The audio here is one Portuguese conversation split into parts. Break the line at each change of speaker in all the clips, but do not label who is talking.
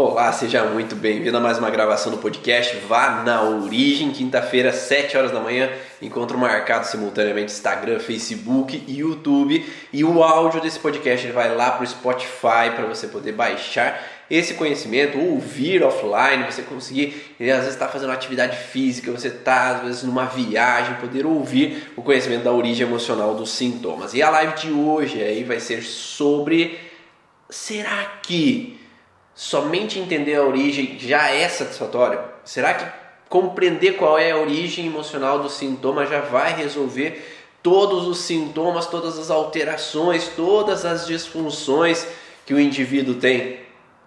Olá, seja muito bem-vindo a mais uma gravação do podcast Vá na Origem, quinta-feira, 7 horas da manhã, encontro marcado simultaneamente Instagram, Facebook e YouTube. E o áudio desse podcast ele vai lá para o Spotify para você poder baixar esse conhecimento, ouvir offline, você conseguir, às vezes está fazendo atividade física, você está às vezes numa viagem, poder ouvir o conhecimento da origem emocional dos sintomas. E a live de hoje aí vai ser sobre será que somente entender a origem já é satisfatório? Será que compreender qual é a origem emocional do sintoma já vai resolver todos os sintomas, todas as alterações, todas as disfunções que o indivíduo tem?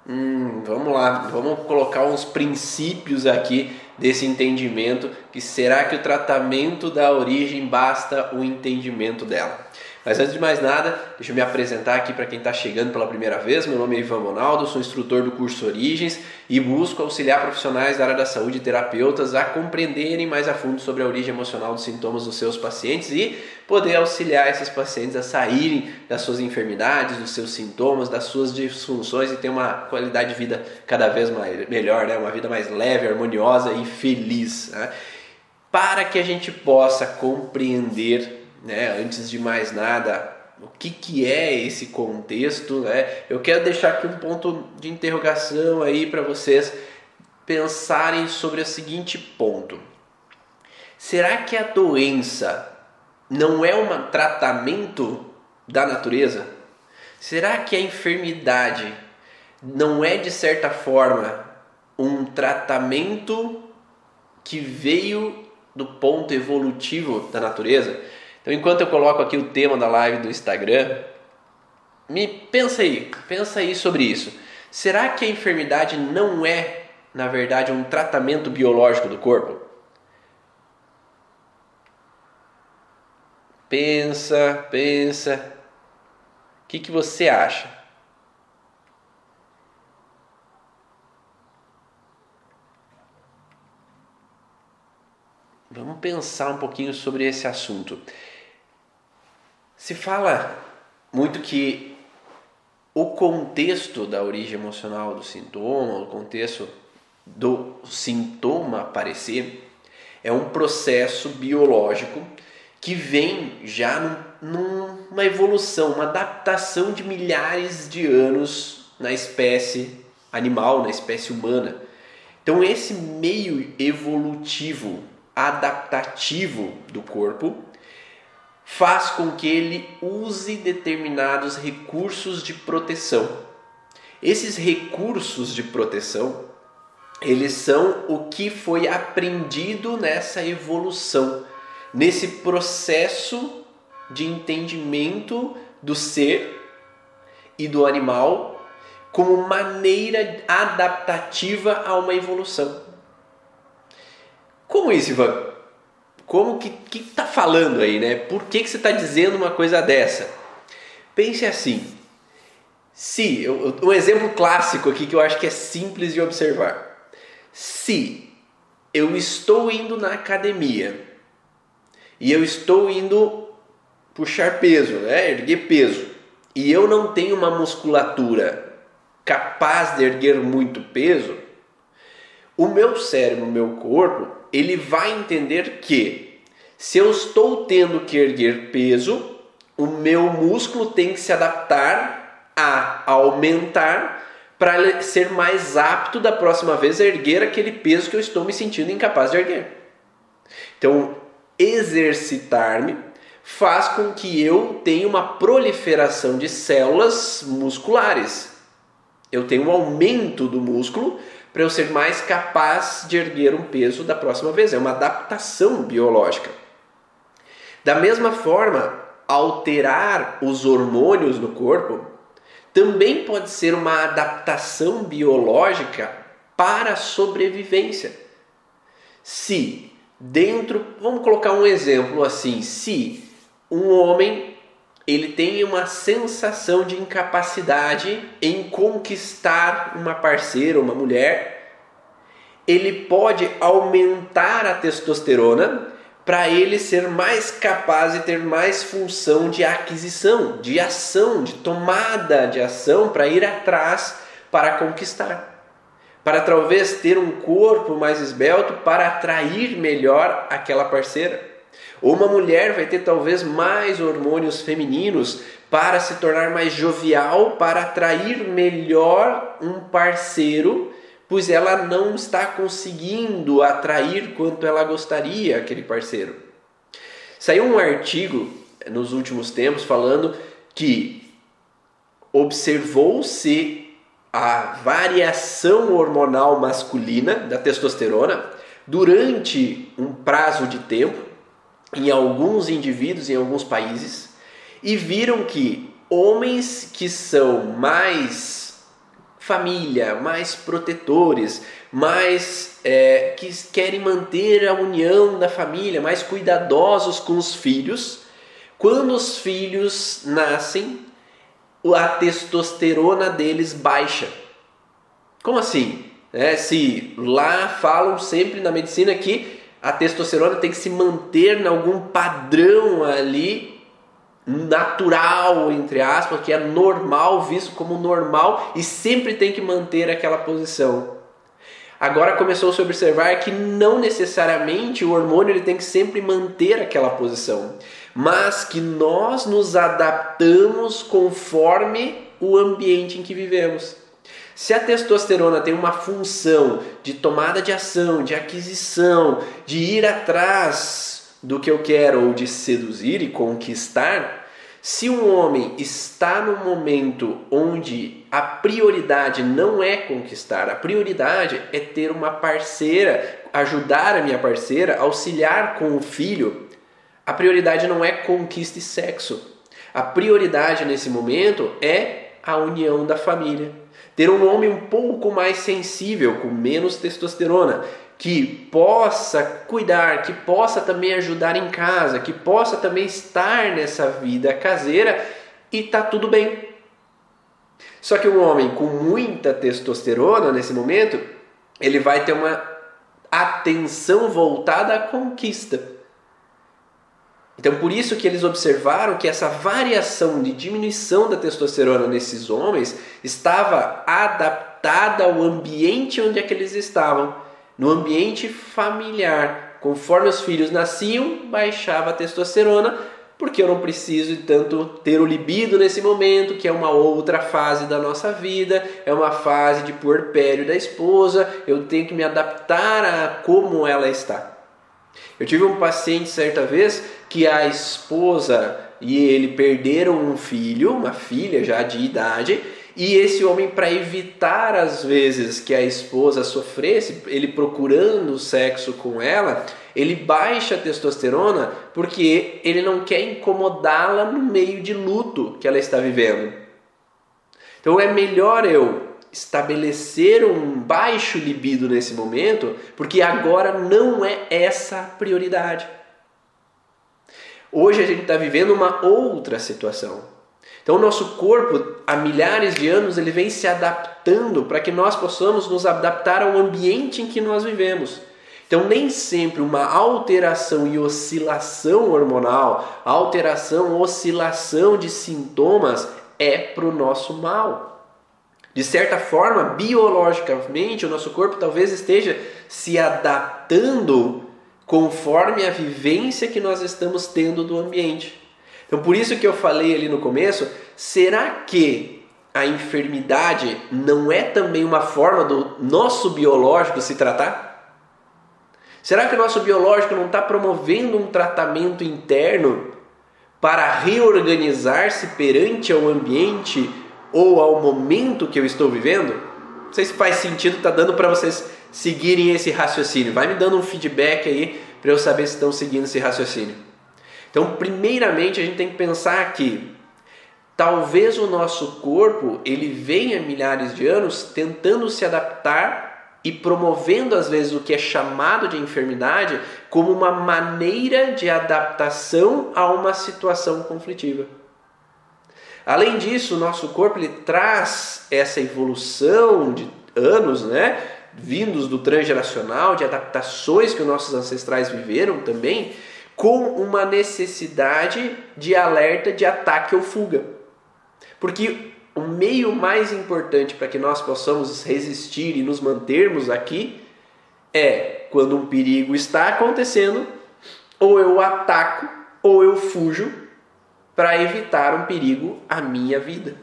Hum, vamos lá, vamos colocar uns princípios aqui desse entendimento que será que o tratamento da origem basta o entendimento dela. Mas antes de mais nada, deixa eu me apresentar aqui para quem está chegando pela primeira vez. Meu nome é Ivan Monaldo, sou instrutor do curso Origens e busco auxiliar profissionais da área da saúde e terapeutas a compreenderem mais a fundo sobre a origem emocional dos sintomas dos seus pacientes e poder auxiliar esses pacientes a saírem das suas enfermidades, dos seus sintomas, das suas disfunções e ter uma qualidade de vida cada vez mais, melhor, né? uma vida mais leve, harmoniosa e feliz. Né? Para que a gente possa compreender né, antes de mais nada, o que, que é esse contexto, né? Eu quero deixar aqui um ponto de interrogação aí para vocês pensarem sobre o seguinte ponto. Será que a doença não é um tratamento da natureza? Será que a enfermidade não é de certa forma um tratamento que veio do ponto evolutivo da natureza? Então, enquanto eu coloco aqui o tema da live do Instagram, me pensa aí, pensa aí sobre isso. Será que a enfermidade não é, na verdade, um tratamento biológico do corpo? Pensa, pensa. O que, que você acha? Vamos pensar um pouquinho sobre esse assunto. Se fala muito que o contexto da origem emocional do sintoma, o contexto do sintoma aparecer, é um processo biológico que vem já num, numa evolução, uma adaptação de milhares de anos na espécie animal, na espécie humana. Então, esse meio evolutivo, adaptativo do corpo, faz com que ele use determinados recursos de proteção. Esses recursos de proteção, eles são o que foi aprendido nessa evolução, nesse processo de entendimento do ser e do animal como maneira adaptativa a uma evolução. Como isso, Ivan? Como que que está falando aí, né? Por que, que você está dizendo uma coisa dessa? Pense assim. Se, um exemplo clássico aqui que eu acho que é simples de observar. Se eu estou indo na academia e eu estou indo puxar peso, né? erguer peso, e eu não tenho uma musculatura capaz de erguer muito peso, o meu cérebro, o meu corpo, ele vai entender que se eu estou tendo que erguer peso, o meu músculo tem que se adaptar a aumentar para ser mais apto da próxima vez a erguer aquele peso que eu estou me sentindo incapaz de erguer. Então, exercitar-me faz com que eu tenha uma proliferação de células musculares. Eu tenho um aumento do músculo para eu ser mais capaz de erguer um peso da próxima vez. É uma adaptação biológica. Da mesma forma, alterar os hormônios no corpo também pode ser uma adaptação biológica para a sobrevivência. Se dentro, vamos colocar um exemplo assim, se um homem ele tem uma sensação de incapacidade em conquistar uma parceira, uma mulher, ele pode aumentar a testosterona para ele ser mais capaz e ter mais função de aquisição, de ação, de tomada de ação para ir atrás para conquistar. para talvez ter um corpo mais esbelto para atrair melhor aquela parceira. Ou uma mulher vai ter talvez mais hormônios femininos para se tornar mais jovial, para atrair melhor um parceiro, pois ela não está conseguindo atrair quanto ela gostaria aquele parceiro. Saiu um artigo nos últimos tempos falando que observou-se a variação hormonal masculina da testosterona durante um prazo de tempo em alguns indivíduos em alguns países e viram que homens que são mais família, mais protetores, mais é, que querem manter a união da família, mais cuidadosos com os filhos, quando os filhos nascem, a testosterona deles baixa. Como assim? É, se lá falam sempre na medicina que a testosterona tem que se manter em algum padrão ali natural, entre aspas, que é normal, visto como normal e sempre tem que manter aquela posição. Agora começou a se observar que não necessariamente o hormônio ele tem que sempre manter aquela posição mas que nós nos adaptamos conforme o ambiente em que vivemos. Se a testosterona tem uma função de tomada de ação, de aquisição, de ir atrás do que eu quero ou de seduzir e conquistar, se um homem está no momento onde a prioridade não é conquistar, a prioridade é ter uma parceira, ajudar a minha parceira, auxiliar com o filho, a prioridade não é conquista e sexo. A prioridade nesse momento é a união da família. Ter um homem um pouco mais sensível, com menos testosterona, que possa cuidar, que possa também ajudar em casa, que possa também estar nessa vida caseira e tá tudo bem. Só que um homem com muita testosterona nesse momento, ele vai ter uma atenção voltada à conquista. Então, por isso que eles observaram que essa variação de diminuição da testosterona nesses homens estava adaptada ao ambiente onde é que eles estavam, no ambiente familiar. Conforme os filhos nasciam, baixava a testosterona, porque eu não preciso tanto ter o libido nesse momento, que é uma outra fase da nossa vida, é uma fase de puerpério da esposa, eu tenho que me adaptar a como ela está. Eu tive um paciente certa vez que a esposa e ele perderam um filho, uma filha já de idade, e esse homem, para evitar às vezes que a esposa sofresse, ele procurando sexo com ela, ele baixa a testosterona porque ele não quer incomodá-la no meio de luto que ela está vivendo. Então é melhor eu estabelecer um baixo libido nesse momento, porque agora não é essa a prioridade. Hoje a gente está vivendo uma outra situação. Então o nosso corpo, há milhares de anos, ele vem se adaptando para que nós possamos nos adaptar ao ambiente em que nós vivemos. Então nem sempre uma alteração e oscilação hormonal, alteração, oscilação de sintomas é para o nosso mal. De certa forma, biologicamente, o nosso corpo talvez esteja se adaptando conforme a vivência que nós estamos tendo do ambiente. Então, por isso que eu falei ali no começo, será que a enfermidade não é também uma forma do nosso biológico se tratar? Será que o nosso biológico não está promovendo um tratamento interno para reorganizar-se perante ao ambiente ou ao momento que eu estou vivendo? Não sei se faz sentido, tá dando para vocês seguirem esse raciocínio. Vai me dando um feedback aí para eu saber se estão seguindo esse raciocínio. Então, primeiramente, a gente tem que pensar que talvez o nosso corpo ele venha milhares de anos tentando se adaptar e promovendo às vezes o que é chamado de enfermidade como uma maneira de adaptação a uma situação conflitiva. Além disso, o nosso corpo ele traz essa evolução de anos, né, vindos do transgeracional, de adaptações que os nossos ancestrais viveram também, com uma necessidade de alerta de ataque ou fuga. Porque o meio mais importante para que nós possamos resistir e nos mantermos aqui é quando um perigo está acontecendo, ou eu ataco ou eu fujo para evitar um perigo à minha vida.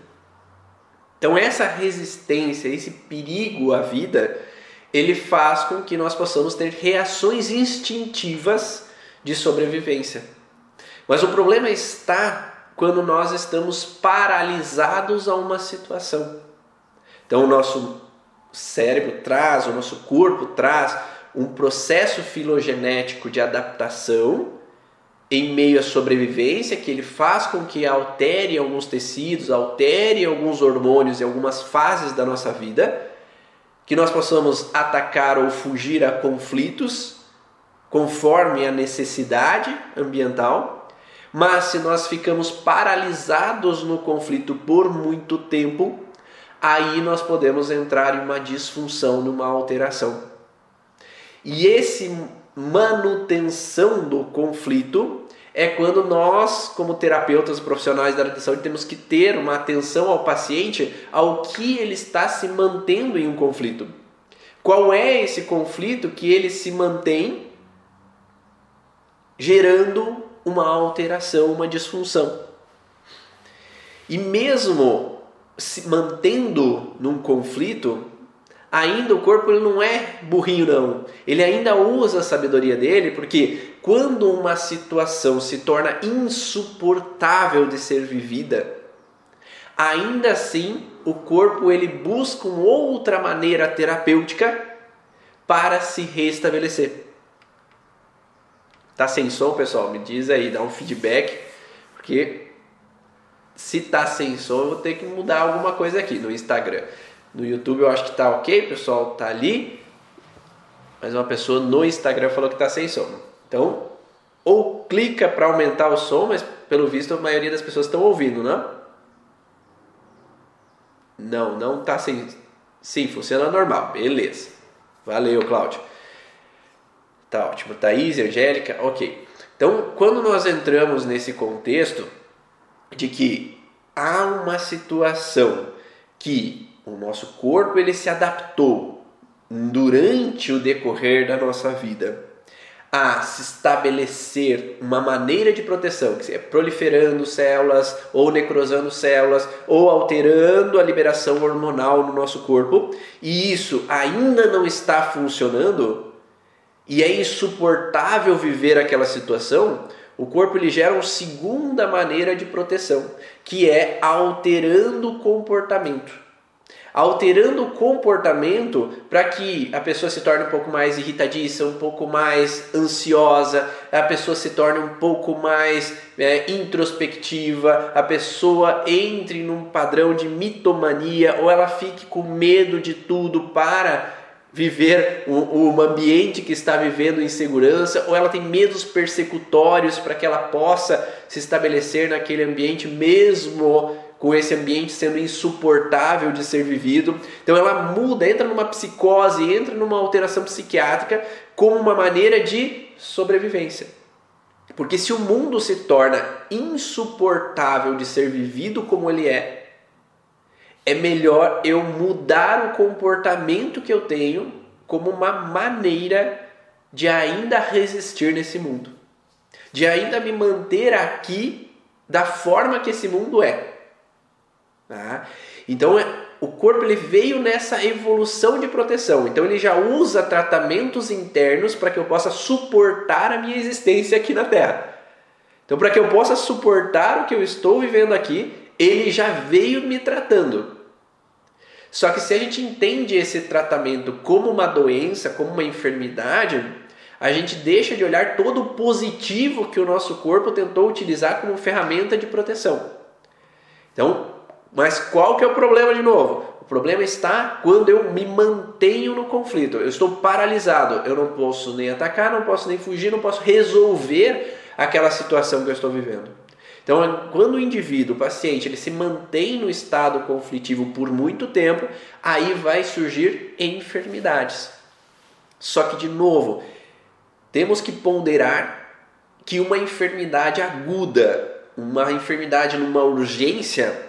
Então essa resistência, esse perigo à vida, ele faz com que nós possamos ter reações instintivas de sobrevivência. Mas o problema está quando nós estamos paralisados a uma situação. Então o nosso cérebro traz, o nosso corpo traz um processo filogenético de adaptação em meio à sobrevivência, que ele faz com que altere alguns tecidos, altere alguns hormônios e algumas fases da nossa vida, que nós possamos atacar ou fugir a conflitos conforme a necessidade ambiental. Mas se nós ficamos paralisados no conflito por muito tempo, aí nós podemos entrar em uma disfunção, numa alteração. E esse manutenção do conflito é quando nós, como terapeutas profissionais da área de saúde, temos que ter uma atenção ao paciente ao que ele está se mantendo em um conflito. Qual é esse conflito que ele se mantém gerando uma alteração, uma disfunção? E mesmo se mantendo num conflito, ainda o corpo ele não é burrinho não. Ele ainda usa a sabedoria dele, porque quando uma situação se torna insuportável de ser vivida, ainda assim o corpo ele busca uma outra maneira terapêutica para se restabelecer. Tá sem som, pessoal? Me diz aí, dá um feedback, porque se tá sem som, eu vou ter que mudar alguma coisa aqui no Instagram. No YouTube eu acho que tá ok, o pessoal tá ali. Mas uma pessoa no Instagram falou que tá sem som. Então, ou clica para aumentar o som, mas pelo visto a maioria das pessoas estão ouvindo, né? Não, não tá sem. Sim, funciona normal. Beleza. Valeu, Cláudio. Tá ótimo. Thaís, Angélica, ok. Então, quando nós entramos nesse contexto de que há uma situação que o nosso corpo ele se adaptou durante o decorrer da nossa vida a se estabelecer uma maneira de proteção, que é proliferando células, ou necrosando células, ou alterando a liberação hormonal no nosso corpo, e isso ainda não está funcionando, e é insuportável viver aquela situação, o corpo ele gera uma segunda maneira de proteção, que é alterando o comportamento alterando o comportamento para que a pessoa se torne um pouco mais irritadiça, um pouco mais ansiosa, a pessoa se torne um pouco mais é, introspectiva, a pessoa entre num padrão de mitomania ou ela fique com medo de tudo para viver um, ambiente que está vivendo insegurança, ou ela tem medos persecutórios para que ela possa se estabelecer naquele ambiente mesmo com esse ambiente sendo insuportável de ser vivido. Então ela muda, entra numa psicose, entra numa alteração psiquiátrica como uma maneira de sobrevivência. Porque se o mundo se torna insuportável de ser vivido como ele é, é melhor eu mudar o comportamento que eu tenho como uma maneira de ainda resistir nesse mundo, de ainda me manter aqui da forma que esse mundo é. Tá? Então é, o corpo ele veio nessa evolução de proteção. Então ele já usa tratamentos internos para que eu possa suportar a minha existência aqui na Terra. Então para que eu possa suportar o que eu estou vivendo aqui, ele já veio me tratando. Só que se a gente entende esse tratamento como uma doença, como uma enfermidade, a gente deixa de olhar todo o positivo que o nosso corpo tentou utilizar como ferramenta de proteção. Então, mas qual que é o problema de novo? O problema está quando eu me mantenho no conflito. Eu estou paralisado. Eu não posso nem atacar, não posso nem fugir, não posso resolver aquela situação que eu estou vivendo. Então, quando o indivíduo, o paciente, ele se mantém no estado conflitivo por muito tempo, aí vai surgir enfermidades. Só que, de novo, temos que ponderar que uma enfermidade aguda, uma enfermidade numa urgência,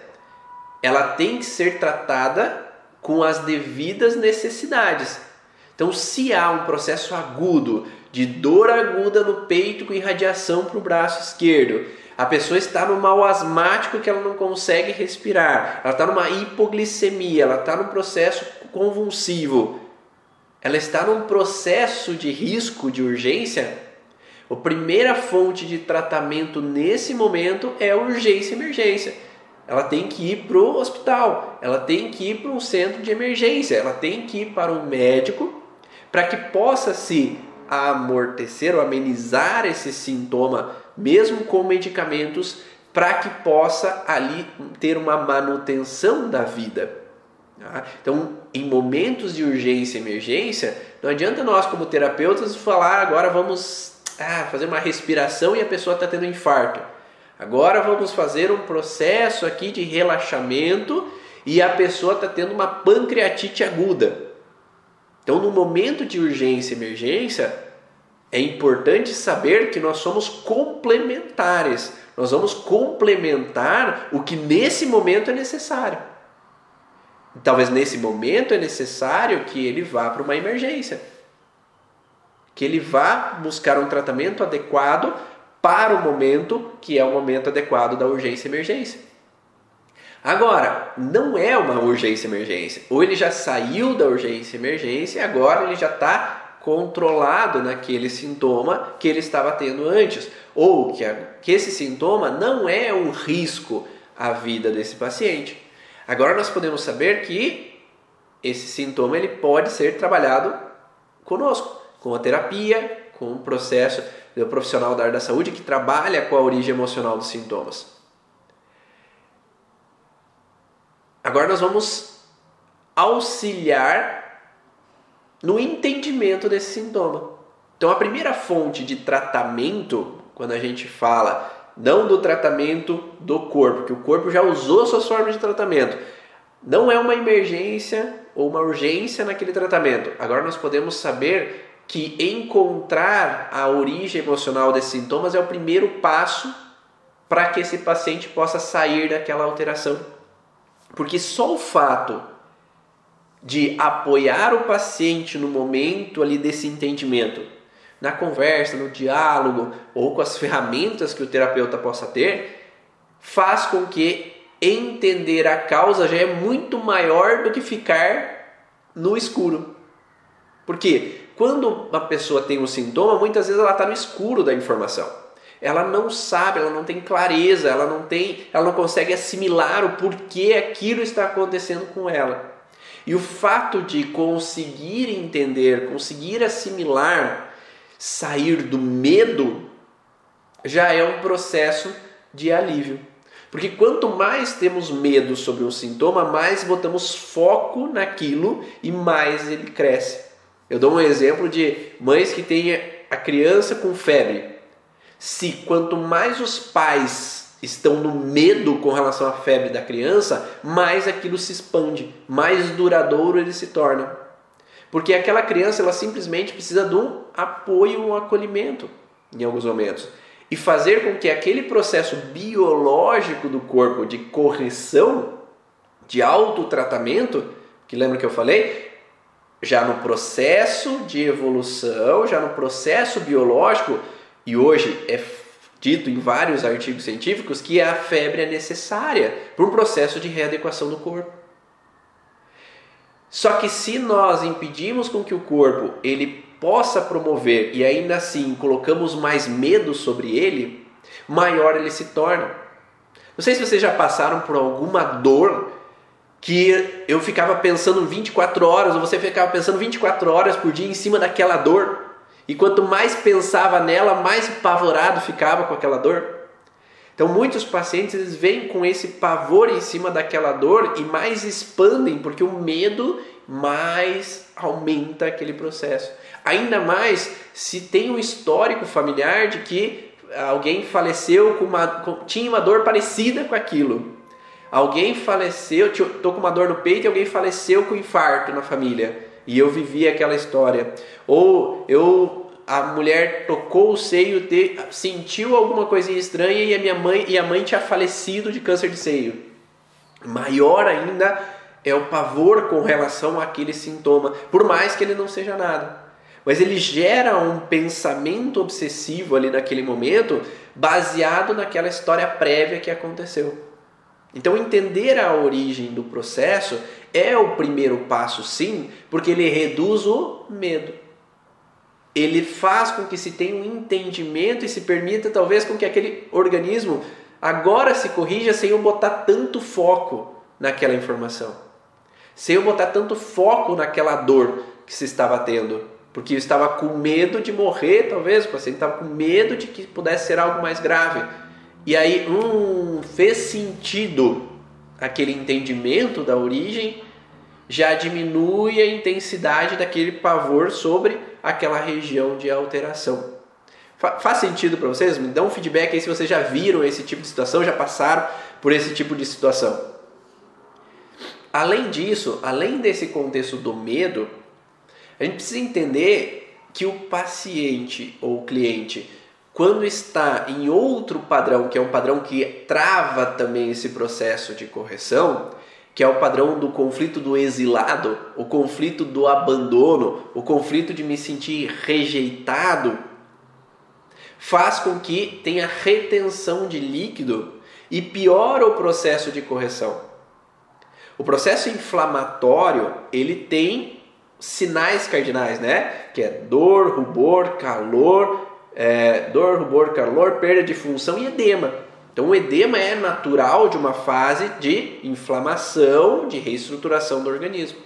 ela tem que ser tratada com as devidas necessidades. Então, se há um processo agudo de dor aguda no peito com irradiação para o braço esquerdo, a pessoa está no mal asmático que ela não consegue respirar, ela está numa hipoglicemia, ela está num processo convulsivo, ela está num processo de risco, de urgência. A primeira fonte de tratamento nesse momento é urgência e emergência. Ela tem que ir para o hospital, ela tem que ir para um centro de emergência, ela tem que ir para um médico para que possa se amortecer ou amenizar esse sintoma mesmo com medicamentos, para que possa ali ter uma manutenção da vida. Tá? Então, em momentos de urgência e emergência, não adianta nós, como terapeutas, falar agora vamos ah, fazer uma respiração e a pessoa está tendo infarto. Agora vamos fazer um processo aqui de relaxamento e a pessoa está tendo uma pancreatite aguda. Então, no momento de urgência e emergência, é importante saber que nós somos complementares. Nós vamos complementar o que nesse momento é necessário. Talvez nesse momento é necessário que ele vá para uma emergência. Que ele vá buscar um tratamento adequado para o momento que é o momento adequado da urgência e emergência. Agora, não é uma urgência e emergência. Ou ele já saiu da urgência e emergência e agora ele já está controlado naquele sintoma que ele estava tendo antes, ou que, a, que esse sintoma não é um risco à vida desse paciente. Agora nós podemos saber que esse sintoma ele pode ser trabalhado conosco, com a terapia, com o processo do profissional da área da saúde que trabalha com a origem emocional dos sintomas. Agora nós vamos auxiliar no entendimento desse sintoma. Então, a primeira fonte de tratamento, quando a gente fala não do tratamento do corpo, que o corpo já usou suas formas de tratamento, não é uma emergência ou uma urgência naquele tratamento. Agora nós podemos saber que encontrar a origem emocional desses sintomas é o primeiro passo para que esse paciente possa sair daquela alteração. Porque só o fato de apoiar o paciente no momento ali desse entendimento, na conversa, no diálogo ou com as ferramentas que o terapeuta possa ter, faz com que entender a causa já é muito maior do que ficar no escuro. Porque quando uma pessoa tem um sintoma, muitas vezes ela está no escuro da informação. Ela não sabe, ela não tem clareza, ela não tem, ela não consegue assimilar o porquê aquilo está acontecendo com ela. E o fato de conseguir entender, conseguir assimilar, sair do medo, já é um processo de alívio. Porque quanto mais temos medo sobre um sintoma, mais botamos foco naquilo e mais ele cresce. Eu dou um exemplo de mães que têm a criança com febre. Se quanto mais os pais estão no medo com relação à febre da criança, mais aquilo se expande, mais duradouro ele se torna. Porque aquela criança ela simplesmente precisa de um apoio, um acolhimento em alguns momentos. E fazer com que aquele processo biológico do corpo de correção, de autotratamento, que lembra que eu falei, já no processo de evolução, já no processo biológico, e hoje é dito em vários artigos científicos que a febre é necessária para um processo de readequação do corpo. Só que se nós impedimos com que o corpo ele possa promover e ainda assim colocamos mais medo sobre ele, maior ele se torna. Não sei se vocês já passaram por alguma dor que eu ficava pensando 24 horas, ou você ficava pensando 24 horas por dia em cima daquela dor. E quanto mais pensava nela, mais apavorado ficava com aquela dor. Então muitos pacientes eles vêm com esse pavor em cima daquela dor e mais expandem, porque o medo mais aumenta aquele processo. Ainda mais se tem um histórico familiar de que alguém faleceu com uma com, tinha uma dor parecida com aquilo. Alguém faleceu, estou com uma dor no peito e alguém faleceu com infarto na família e eu vivi aquela história. Ou eu a mulher tocou o seio, de, sentiu alguma coisinha estranha e a minha mãe e a mãe tinha falecido de câncer de seio. Maior ainda é o pavor com relação àquele sintoma, por mais que ele não seja nada. Mas ele gera um pensamento obsessivo ali naquele momento, baseado naquela história prévia que aconteceu. Então, entender a origem do processo é o primeiro passo, sim, porque ele reduz o medo. Ele faz com que se tenha um entendimento e se permita, talvez, com que aquele organismo agora se corrija sem eu botar tanto foco naquela informação, sem eu botar tanto foco naquela dor que se estava tendo, porque eu estava com medo de morrer, talvez, o paciente estava com medo de que pudesse ser algo mais grave. E aí, hum, fez sentido aquele entendimento da origem, já diminui a intensidade daquele pavor sobre aquela região de alteração. Faz sentido para vocês? Me dão um feedback aí se vocês já viram esse tipo de situação, já passaram por esse tipo de situação. Além disso, além desse contexto do medo, a gente precisa entender que o paciente ou o cliente quando está em outro padrão, que é um padrão que trava também esse processo de correção, que é o padrão do conflito do exilado, o conflito do abandono, o conflito de me sentir rejeitado, faz com que tenha retenção de líquido e piora o processo de correção. O processo inflamatório, ele tem sinais cardinais, né? Que é dor, rubor, calor, é, dor, rubor, calor, perda de função e edema. Então, o edema é natural de uma fase de inflamação, de reestruturação do organismo.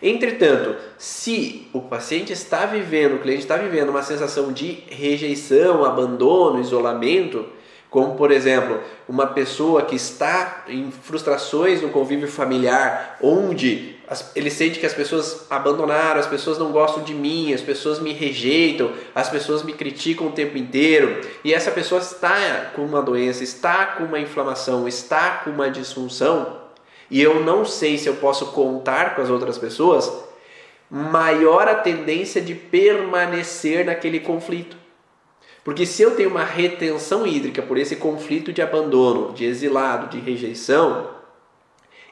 Entretanto, se o paciente está vivendo, o cliente está vivendo uma sensação de rejeição, abandono, isolamento, como por exemplo, uma pessoa que está em frustrações no convívio familiar, onde ele sente que as pessoas abandonaram, as pessoas não gostam de mim, as pessoas me rejeitam, as pessoas me criticam o tempo inteiro, e essa pessoa está com uma doença, está com uma inflamação, está com uma disfunção, e eu não sei se eu posso contar com as outras pessoas, maior a tendência de permanecer naquele conflito. Porque se eu tenho uma retenção hídrica por esse conflito de abandono, de exilado, de rejeição,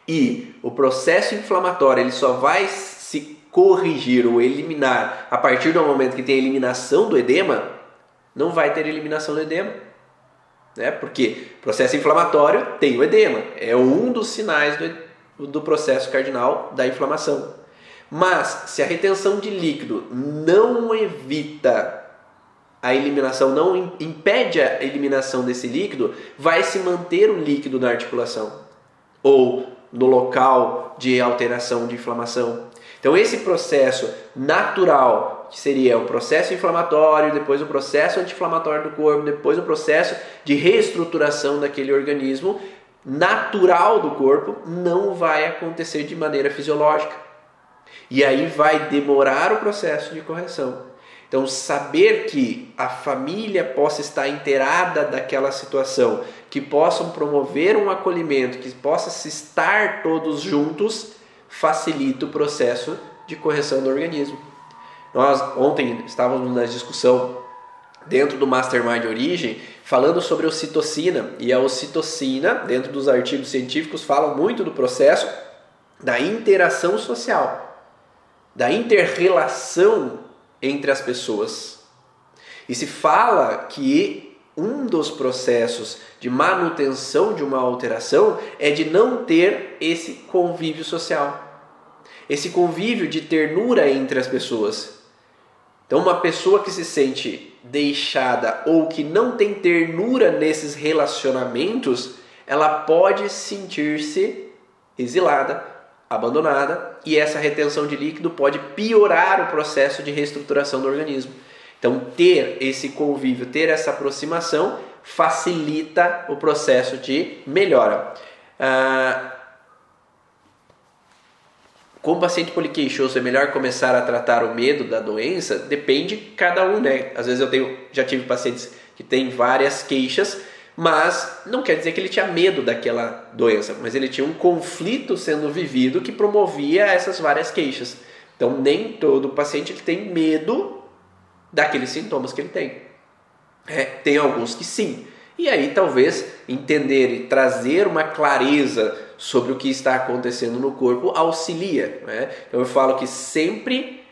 e o processo inflamatório ele só vai se corrigir ou eliminar a partir do momento que tem a eliminação do edema, não vai ter eliminação do edema. Né? Porque processo inflamatório tem o edema, é um dos sinais do, do processo cardinal da inflamação. Mas se a retenção de líquido não evita a eliminação não impede a eliminação desse líquido, vai se manter o líquido na articulação ou no local de alteração de inflamação. Então esse processo natural, que seria o processo inflamatório, depois o processo anti-inflamatório do corpo, depois o processo de reestruturação daquele organismo natural do corpo, não vai acontecer de maneira fisiológica. E aí vai demorar o processo de correção. Então, saber que a família possa estar inteirada daquela situação, que possam promover um acolhimento, que possa se estar todos juntos, facilita o processo de correção do organismo. Nós ontem estávamos na discussão dentro do Mastermind Origem falando sobre ocitocina e a ocitocina, dentro dos artigos científicos, fala muito do processo da interação social, da interrelação entre as pessoas. E se fala que um dos processos de manutenção de uma alteração é de não ter esse convívio social, esse convívio de ternura entre as pessoas. Então, uma pessoa que se sente deixada ou que não tem ternura nesses relacionamentos, ela pode sentir-se exilada, abandonada e essa retenção de líquido pode piorar o processo de reestruturação do organismo. Então, ter esse convívio, ter essa aproximação facilita o processo de melhora. Ah, com o paciente poliqueixoso é melhor começar a tratar o medo da doença? Depende de cada um, né? Às vezes eu tenho, já tive pacientes que têm várias queixas mas não quer dizer que ele tinha medo daquela doença, mas ele tinha um conflito sendo vivido que promovia essas várias queixas. Então, nem todo paciente ele tem medo daqueles sintomas que ele tem. É, tem alguns que sim. E aí talvez entender e trazer uma clareza sobre o que está acontecendo no corpo auxilia. Né? Então eu falo que sempre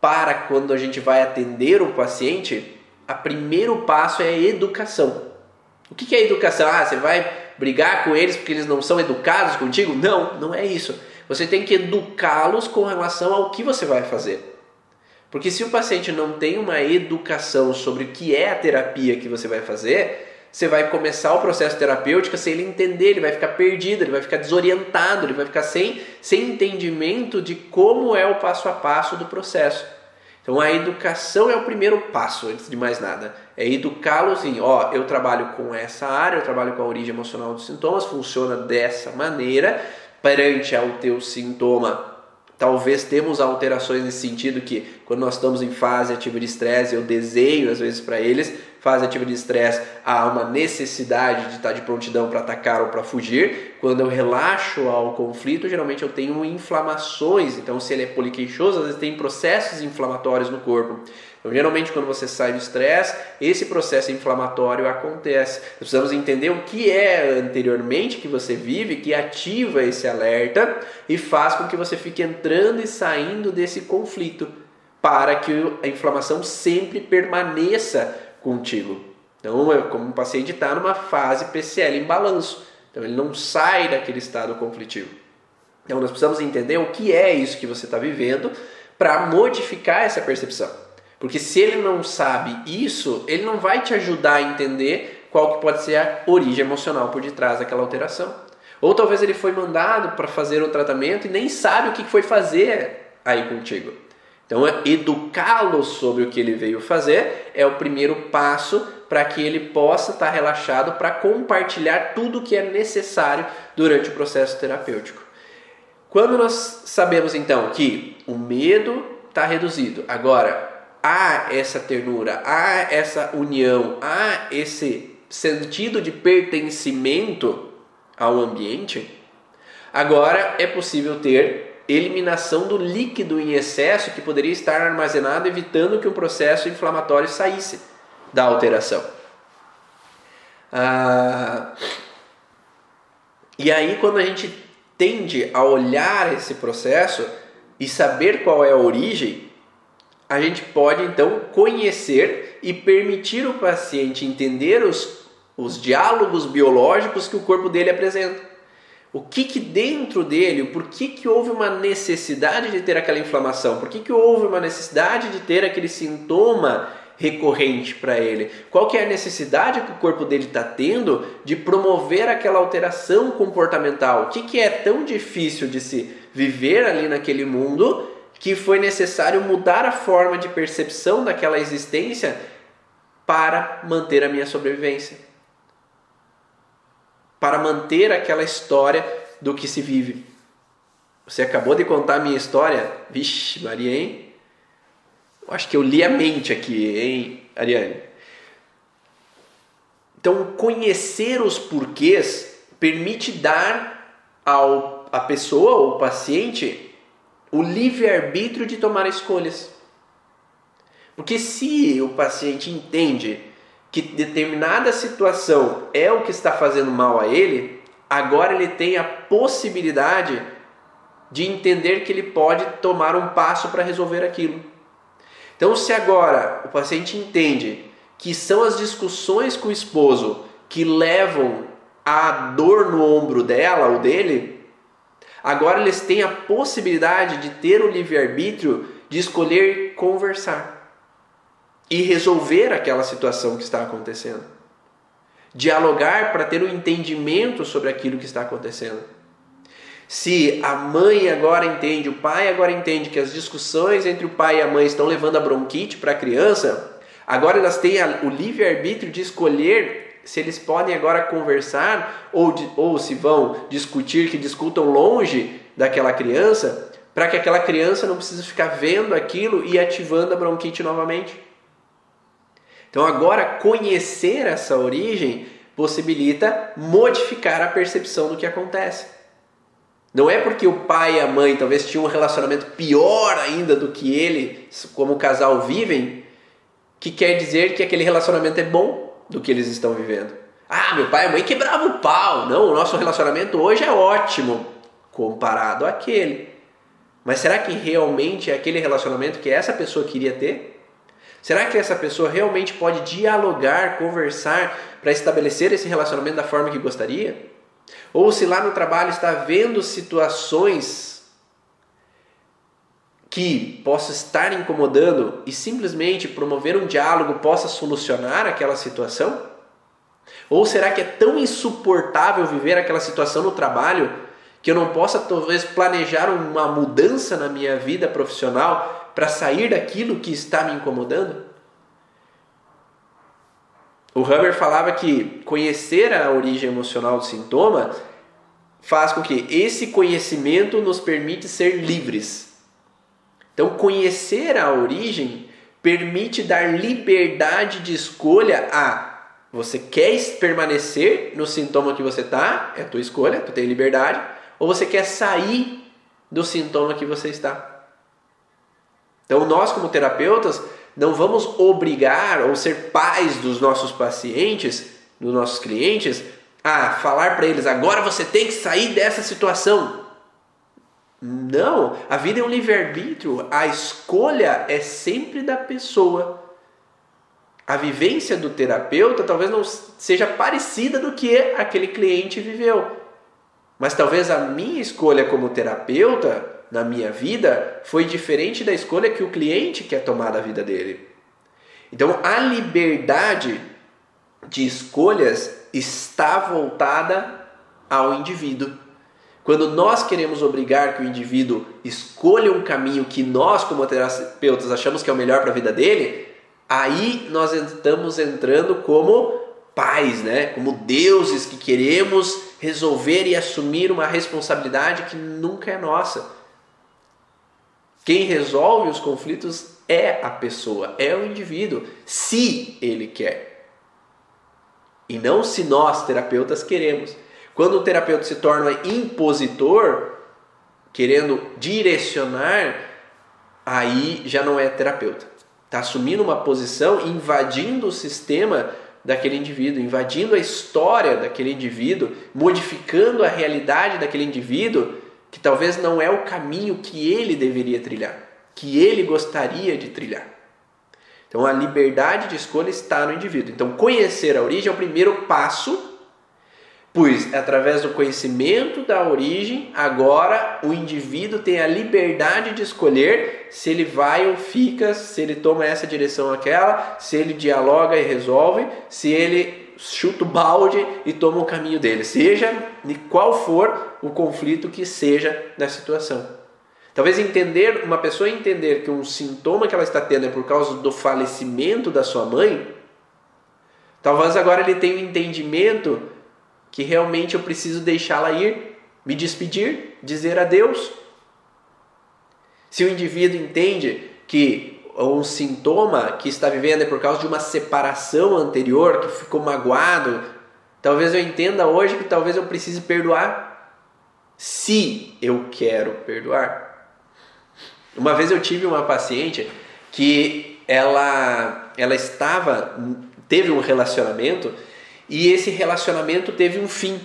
para quando a gente vai atender o paciente, o primeiro passo é a educação. O que é educação? Ah, você vai brigar com eles porque eles não são educados contigo? Não, não é isso. Você tem que educá-los com relação ao que você vai fazer. Porque se o paciente não tem uma educação sobre o que é a terapia que você vai fazer, você vai começar o processo terapêutico sem ele entender, ele vai ficar perdido, ele vai ficar desorientado, ele vai ficar sem, sem entendimento de como é o passo a passo do processo. Então a educação é o primeiro passo, antes de mais nada. É educá-los em, ó, eu trabalho com essa área, eu trabalho com a origem emocional dos sintomas, funciona dessa maneira, perante ao teu sintoma Talvez temos alterações nesse sentido que quando nós estamos em fase ativa de estresse, eu desenho às vezes para eles, fase ativa de estresse, há uma necessidade de estar de prontidão para atacar ou para fugir. Quando eu relaxo ao conflito, geralmente eu tenho inflamações, então se ele é poliqueixoso, às vezes tem processos inflamatórios no corpo. Então, geralmente, quando você sai do estresse, esse processo inflamatório acontece. Nós precisamos entender o que é anteriormente que você vive que ativa esse alerta e faz com que você fique entrando e saindo desse conflito para que a inflamação sempre permaneça contigo. Então, é como o paciente está numa fase PCL em balanço. Então, ele não sai daquele estado conflitivo. Então, nós precisamos entender o que é isso que você está vivendo para modificar essa percepção. Porque se ele não sabe isso, ele não vai te ajudar a entender qual que pode ser a origem emocional por detrás daquela alteração. Ou talvez ele foi mandado para fazer o tratamento e nem sabe o que foi fazer aí contigo. Então, educá-lo sobre o que ele veio fazer é o primeiro passo para que ele possa estar relaxado para compartilhar tudo o que é necessário durante o processo terapêutico. Quando nós sabemos então que o medo está reduzido, agora há essa ternura, há essa união, há esse sentido de pertencimento ao ambiente, agora é possível ter eliminação do líquido em excesso que poderia estar armazenado, evitando que o processo inflamatório saísse da alteração. Ah, e aí, quando a gente tende a olhar esse processo e saber qual é a origem, a gente pode então conhecer e permitir o paciente entender os, os diálogos biológicos que o corpo dele apresenta. O que, que dentro dele, por que, que houve uma necessidade de ter aquela inflamação? Por que, que houve uma necessidade de ter aquele sintoma recorrente para ele? Qual que é a necessidade que o corpo dele está tendo de promover aquela alteração comportamental? O que, que é tão difícil de se viver ali naquele mundo que foi necessário mudar a forma de percepção daquela existência para manter a minha sobrevivência. Para manter aquela história do que se vive. Você acabou de contar a minha história? Vixe, Maria, hein? Eu acho que eu li a mente aqui, hein, Ariane? Então, conhecer os porquês permite dar ao, a pessoa ou paciente o livre-arbítrio de tomar escolhas. Porque se o paciente entende que determinada situação é o que está fazendo mal a ele, agora ele tem a possibilidade de entender que ele pode tomar um passo para resolver aquilo. Então, se agora o paciente entende que são as discussões com o esposo que levam à dor no ombro dela ou dele, Agora eles têm a possibilidade de ter o livre-arbítrio de escolher conversar e resolver aquela situação que está acontecendo. Dialogar para ter um entendimento sobre aquilo que está acontecendo. Se a mãe agora entende, o pai agora entende que as discussões entre o pai e a mãe estão levando a bronquite para a criança, agora elas têm o livre-arbítrio de escolher se eles podem agora conversar ou, ou se vão discutir, que discutam longe daquela criança, para que aquela criança não precise ficar vendo aquilo e ativando a bronquite novamente. Então, agora, conhecer essa origem possibilita modificar a percepção do que acontece. Não é porque o pai e a mãe talvez tinham um relacionamento pior ainda do que ele, como casal vivem, que quer dizer que aquele relacionamento é bom do que eles estão vivendo. Ah, meu pai e a mãe quebravam o pau. Não, o nosso relacionamento hoje é ótimo comparado àquele. Mas será que realmente é aquele relacionamento que essa pessoa queria ter? Será que essa pessoa realmente pode dialogar, conversar para estabelecer esse relacionamento da forma que gostaria? Ou se lá no trabalho está vendo situações que possa estar incomodando e simplesmente promover um diálogo possa solucionar aquela situação? Ou será que é tão insuportável viver aquela situação no trabalho que eu não possa talvez planejar uma mudança na minha vida profissional para sair daquilo que está me incomodando? O Huber falava que conhecer a origem emocional do sintoma faz com que esse conhecimento nos permite ser livres. Então, conhecer a origem permite dar liberdade de escolha a você quer permanecer no sintoma que você está, é a tua escolha, tu tem liberdade, ou você quer sair do sintoma que você está. Então, nós como terapeutas não vamos obrigar ou ser pais dos nossos pacientes, dos nossos clientes, a falar para eles: agora você tem que sair dessa situação. Não, a vida é um livre-arbítrio, a escolha é sempre da pessoa. A vivência do terapeuta talvez não seja parecida do que aquele cliente viveu. Mas talvez a minha escolha como terapeuta na minha vida foi diferente da escolha que o cliente quer tomar da vida dele. Então a liberdade de escolhas está voltada ao indivíduo. Quando nós queremos obrigar que o indivíduo escolha um caminho que nós, como terapeutas, achamos que é o melhor para a vida dele, aí nós estamos entrando como pais, né? como deuses que queremos resolver e assumir uma responsabilidade que nunca é nossa. Quem resolve os conflitos é a pessoa, é o indivíduo, se ele quer. E não se nós, terapeutas, queremos. Quando o terapeuta se torna impositor, querendo direcionar, aí já não é terapeuta. Está assumindo uma posição, invadindo o sistema daquele indivíduo, invadindo a história daquele indivíduo, modificando a realidade daquele indivíduo que talvez não é o caminho que ele deveria trilhar, que ele gostaria de trilhar. Então a liberdade de escolha está no indivíduo. Então conhecer a origem é o primeiro passo, pois através do conhecimento da origem, agora o indivíduo tem a liberdade de escolher se ele vai ou fica, se ele toma essa direção ou aquela, se ele dialoga e resolve, se ele chuta o balde e toma o caminho dele, seja de qual for o conflito que seja na situação. Talvez entender, uma pessoa entender que um sintoma que ela está tendo é por causa do falecimento da sua mãe, talvez agora ele tenha um entendimento que realmente eu preciso deixá-la ir, me despedir, dizer adeus. Se o indivíduo entende que um sintoma que está vivendo é por causa de uma separação anterior, que ficou magoado, talvez eu entenda hoje que talvez eu precise perdoar, se eu quero perdoar. Uma vez eu tive uma paciente que ela, ela estava, teve um relacionamento e esse relacionamento teve um fim.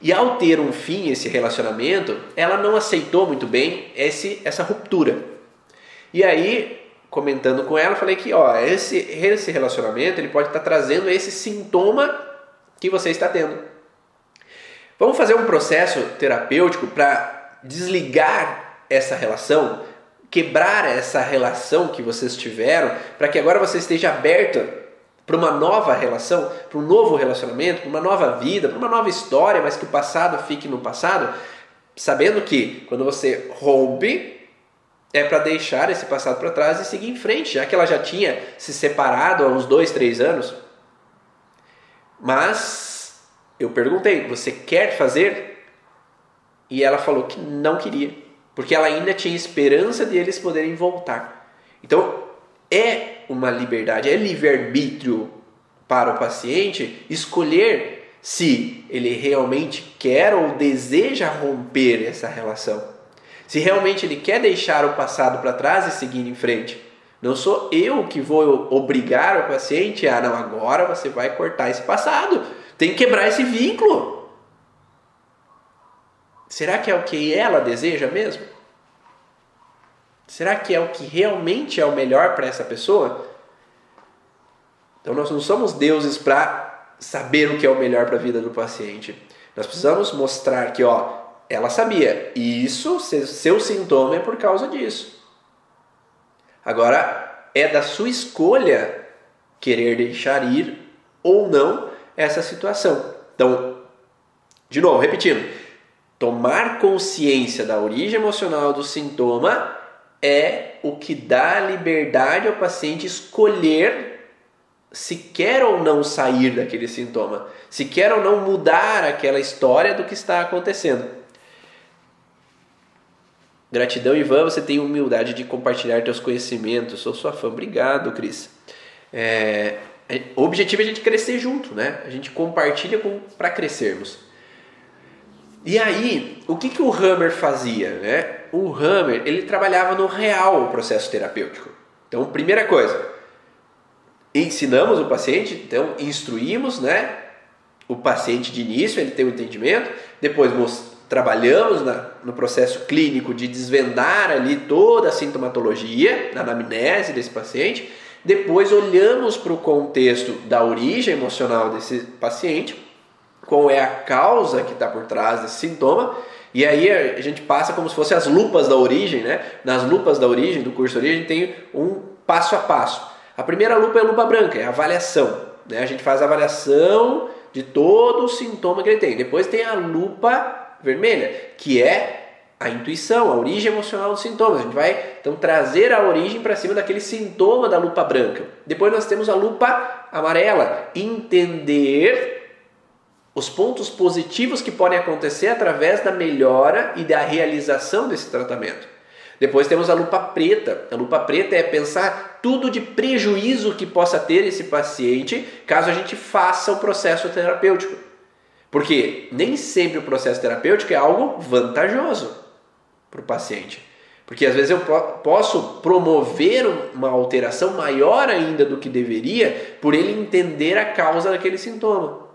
E ao ter um fim esse relacionamento, ela não aceitou muito bem esse, essa ruptura. E aí, comentando com ela, falei que ó, esse, esse relacionamento ele pode estar trazendo esse sintoma que você está tendo. Vamos fazer um processo terapêutico para desligar essa relação, quebrar essa relação que vocês tiveram, para que agora você esteja aberta para uma nova relação, para um novo relacionamento, para uma nova vida, para uma nova história, mas que o passado fique no passado, sabendo que quando você rompe é para deixar esse passado para trás e seguir em frente, já que ela já tinha se separado há uns dois, três anos. Mas eu perguntei: você quer fazer? E ela falou que não queria, porque ela ainda tinha esperança de eles poderem voltar. Então é uma liberdade, é livre-arbítrio para o paciente escolher se ele realmente quer ou deseja romper essa relação. Se realmente ele quer deixar o passado para trás e seguir em frente. Não sou eu que vou obrigar o paciente a, não, agora você vai cortar esse passado. Tem que quebrar esse vínculo. Será que é o que ela deseja mesmo? Será que é o que realmente é o melhor para essa pessoa? Então nós não somos deuses para saber o que é o melhor para a vida do paciente. Nós precisamos mostrar que, ó, ela sabia. Isso, seu sintoma é por causa disso. Agora, é da sua escolha querer deixar ir ou não essa situação. Então, de novo, repetindo, tomar consciência da origem emocional do sintoma é o que dá liberdade ao paciente escolher se quer ou não sair daquele sintoma, se quer ou não mudar aquela história do que está acontecendo. Gratidão, Ivan, você tem humildade de compartilhar teus conhecimentos. Sou sua fã. Obrigado, Cris. É, é o objetivo é a gente crescer junto, né? A gente compartilha para crescermos. E aí, o que, que o Hammer fazia? Né? O Hammer ele trabalhava no real processo terapêutico. Então, primeira coisa, ensinamos o paciente, então instruímos né, o paciente de início, ele tem o um entendimento, depois trabalhamos na, no processo clínico de desvendar ali toda a sintomatologia, na anamnese desse paciente, depois olhamos para o contexto da origem emocional desse paciente, qual é a causa que está por trás desse sintoma, e aí a gente passa como se fossem as lupas da origem, né? Nas lupas da origem, do curso de origem, tem um passo a passo. A primeira lupa é a lupa branca, é a avaliação. Né? A gente faz a avaliação de todo o sintoma que ele tem. Depois tem a lupa vermelha, que é a intuição, a origem emocional dos sintomas. A gente vai então trazer a origem para cima daquele sintoma da lupa branca. Depois nós temos a lupa amarela, entender os pontos positivos que podem acontecer através da melhora e da realização desse tratamento. Depois temos a lupa preta. A lupa preta é pensar tudo de prejuízo que possa ter esse paciente caso a gente faça o processo terapêutico. Porque nem sempre o processo terapêutico é algo vantajoso para o paciente. Porque às vezes eu posso promover uma alteração maior ainda do que deveria por ele entender a causa daquele sintoma.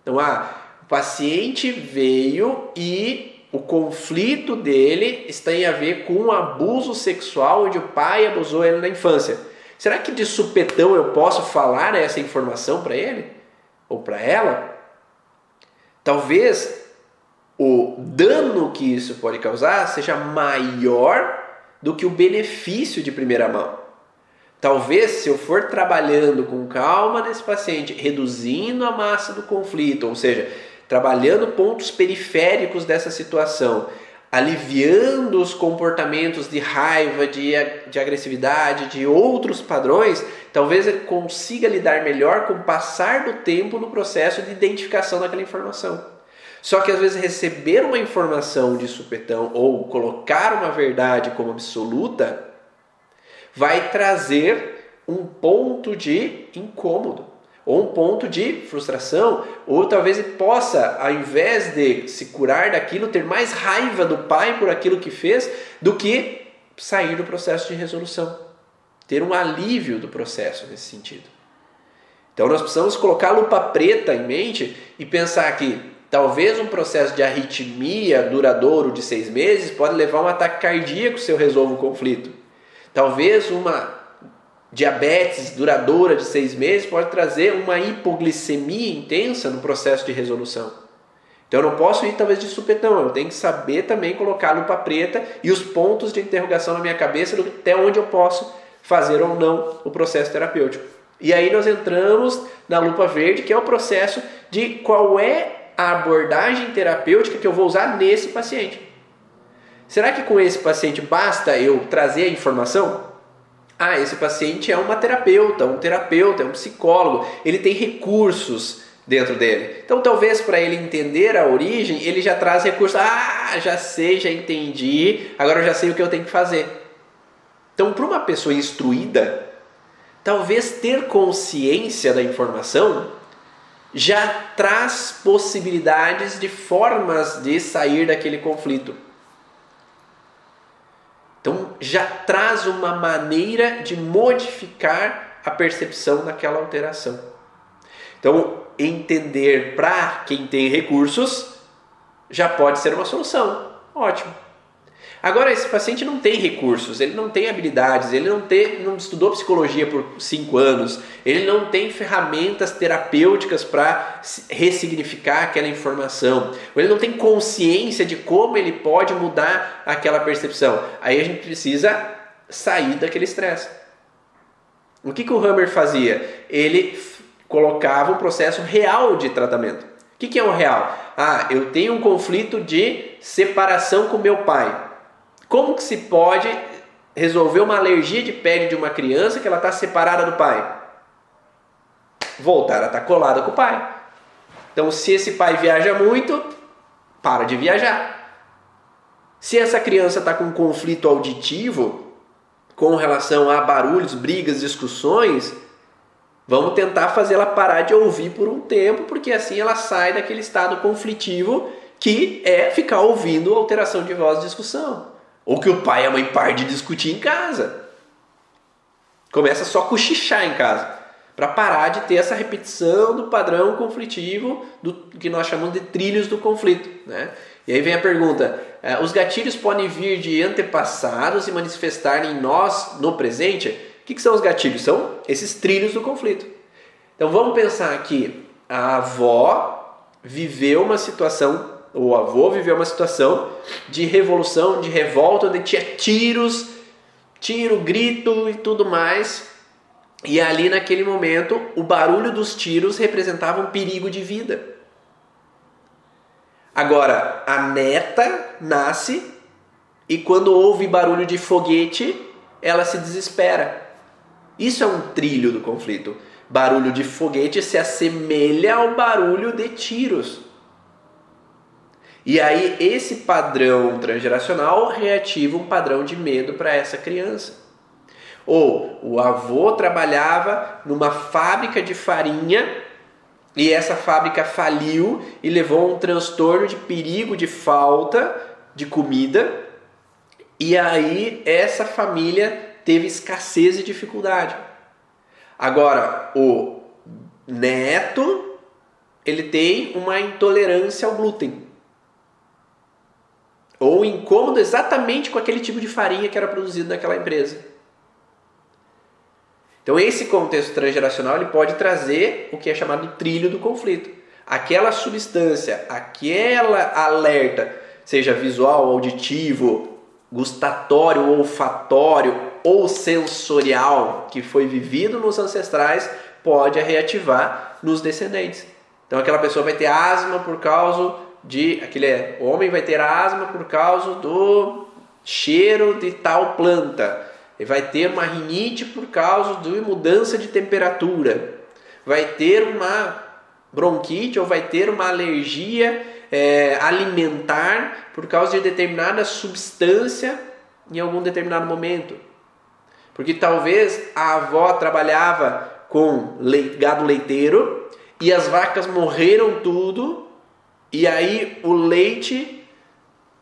Então, ah, o paciente veio e o conflito dele tem a ver com um abuso sexual onde o pai abusou ele na infância. Será que de supetão eu posso falar essa informação para ele ou para ela? Talvez o dano que isso pode causar seja maior do que o benefício de primeira mão. Talvez, se eu for trabalhando com calma nesse paciente, reduzindo a massa do conflito, ou seja, trabalhando pontos periféricos dessa situação, aliviando os comportamentos de raiva, de, de agressividade, de outros padrões, talvez ele consiga lidar melhor com o passar do tempo no processo de identificação daquela informação. Só que às vezes receber uma informação de supetão ou colocar uma verdade como absoluta vai trazer um ponto de incômodo ou um ponto de frustração, ou talvez ele possa, ao invés de se curar daquilo, ter mais raiva do pai por aquilo que fez, do que sair do processo de resolução, ter um alívio do processo nesse sentido. Então nós precisamos colocar a lupa preta em mente e pensar que talvez um processo de arritmia duradouro de seis meses pode levar a um ataque cardíaco se eu resolvo o conflito. Talvez uma diabetes duradoura de seis meses pode trazer uma hipoglicemia intensa no processo de resolução. Então eu não posso ir talvez de supetão, eu tenho que saber também colocar a lupa preta e os pontos de interrogação na minha cabeça até onde eu posso fazer ou não o processo terapêutico. E aí nós entramos na lupa verde, que é o processo de qual é a abordagem terapêutica que eu vou usar nesse paciente. Será que com esse paciente basta eu trazer a informação? Ah, esse paciente é uma terapeuta, um terapeuta, é um psicólogo, ele tem recursos dentro dele. Então, talvez para ele entender a origem, ele já traz recursos. Ah, já sei, já entendi, agora eu já sei o que eu tenho que fazer. Então, para uma pessoa instruída, talvez ter consciência da informação já traz possibilidades de formas de sair daquele conflito. Então já traz uma maneira de modificar a percepção daquela alteração. Então, entender para quem tem recursos já pode ser uma solução. Ótimo. Agora, esse paciente não tem recursos, ele não tem habilidades, ele não, tem, não estudou psicologia por cinco anos, ele não tem ferramentas terapêuticas para ressignificar aquela informação, ele não tem consciência de como ele pode mudar aquela percepção. Aí a gente precisa sair daquele estresse. O que, que o Hammer fazia? Ele colocava um processo real de tratamento. O que, que é o real? Ah, eu tenho um conflito de separação com meu pai. Como que se pode resolver uma alergia de pele de uma criança que ela está separada do pai? Voltar a estar tá colada com o pai. Então, se esse pai viaja muito, para de viajar. Se essa criança está com um conflito auditivo com relação a barulhos, brigas, discussões, vamos tentar fazê-la parar de ouvir por um tempo, porque assim ela sai daquele estado conflitivo que é ficar ouvindo alteração de voz e discussão. Ou que o pai e a mãe parem de discutir em casa. Começa só a cochichar em casa. Para parar de ter essa repetição do padrão conflitivo do que nós chamamos de trilhos do conflito. Né? E aí vem a pergunta: é, os gatilhos podem vir de antepassados e manifestar em nós no presente? O que, que são os gatilhos? São esses trilhos do conflito. Então vamos pensar que a avó viveu uma situação o avô viveu uma situação de revolução, de revolta, onde tinha tiros, tiro, grito e tudo mais. E ali naquele momento, o barulho dos tiros representava um perigo de vida. Agora, a neta nasce e quando ouve barulho de foguete, ela se desespera. Isso é um trilho do conflito. Barulho de foguete se assemelha ao barulho de tiros. E aí esse padrão transgeracional reativa um padrão de medo para essa criança. Ou o avô trabalhava numa fábrica de farinha e essa fábrica faliu e levou um transtorno de perigo de falta de comida. E aí essa família teve escassez e dificuldade. Agora, o neto, ele tem uma intolerância ao glúten ou incômodo exatamente com aquele tipo de farinha que era produzido naquela empresa. Então esse contexto transgeracional ele pode trazer o que é chamado trilho do conflito. Aquela substância, aquela alerta, seja visual, auditivo, gustatório, olfatório ou sensorial que foi vivido nos ancestrais, pode reativar nos descendentes. Então aquela pessoa vai ter asma por causa de aquele é, homem vai ter asma por causa do cheiro de tal planta. Ele vai ter uma rinite por causa de mudança de temperatura. Vai ter uma bronquite ou vai ter uma alergia é, alimentar por causa de determinada substância em algum determinado momento. Porque talvez a avó trabalhava com gado leiteiro e as vacas morreram tudo e aí o leite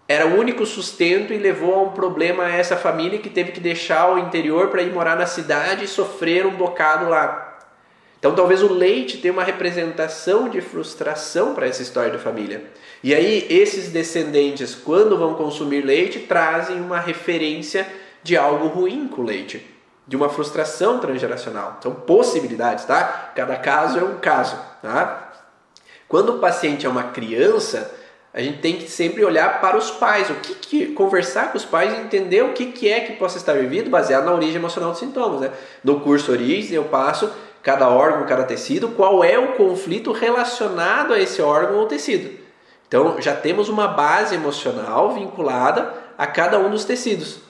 era o único sustento e levou a um problema a essa família que teve que deixar o interior para ir morar na cidade e sofrer um bocado lá. Então talvez o leite tenha uma representação de frustração para essa história da família. E aí esses descendentes, quando vão consumir leite, trazem uma referência de algo ruim com o leite, de uma frustração transgeracional. São possibilidades, tá? Cada caso é um caso, tá? Quando o paciente é uma criança, a gente tem que sempre olhar para os pais, o que, que conversar com os pais e entender o que, que é que possa estar vivido baseado na origem emocional dos sintomas. Né? No curso Origem eu passo cada órgão, cada tecido, qual é o conflito relacionado a esse órgão ou tecido. Então já temos uma base emocional vinculada a cada um dos tecidos.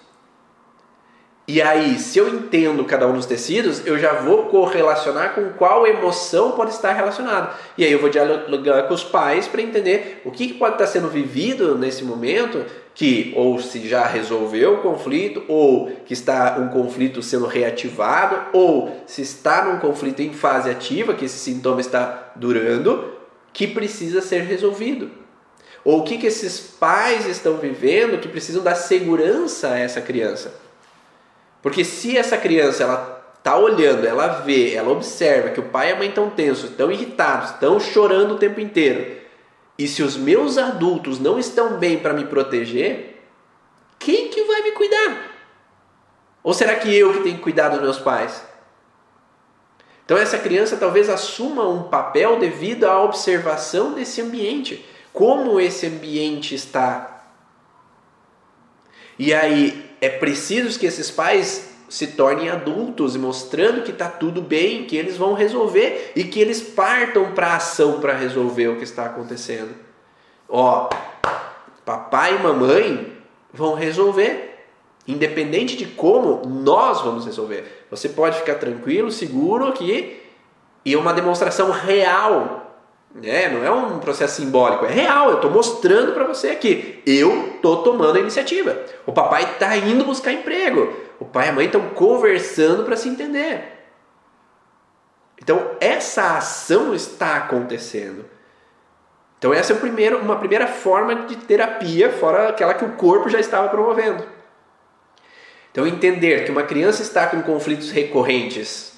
E aí, se eu entendo cada um dos tecidos, eu já vou correlacionar com qual emoção pode estar relacionada. E aí eu vou dialogar com os pais para entender o que pode estar sendo vivido nesse momento, que ou se já resolveu o conflito, ou que está um conflito sendo reativado, ou se está num conflito em fase ativa, que esse sintoma está durando, que precisa ser resolvido. Ou o que, que esses pais estão vivendo que precisam dar segurança a essa criança? Porque se essa criança ela tá olhando, ela vê, ela observa que o pai e a mãe estão tensos, estão irritados, estão chorando o tempo inteiro. E se os meus adultos não estão bem para me proteger, quem que vai me cuidar? Ou será que eu que tenho que cuidar dos meus pais? Então essa criança talvez assuma um papel devido à observação desse ambiente, como esse ambiente está. E aí é preciso que esses pais se tornem adultos mostrando que está tudo bem, que eles vão resolver e que eles partam para ação para resolver o que está acontecendo. Ó, papai e mamãe vão resolver. Independente de como, nós vamos resolver. Você pode ficar tranquilo, seguro aqui e uma demonstração real. Né? Não é um processo simbólico, é real. Eu estou mostrando para você aqui. Eu estou tomando a iniciativa. O papai está indo buscar emprego. O pai e a mãe estão conversando para se entender. Então, essa ação está acontecendo. Então, essa é primeiro, uma primeira forma de terapia, fora aquela que o corpo já estava promovendo. Então, entender que uma criança está com conflitos recorrentes,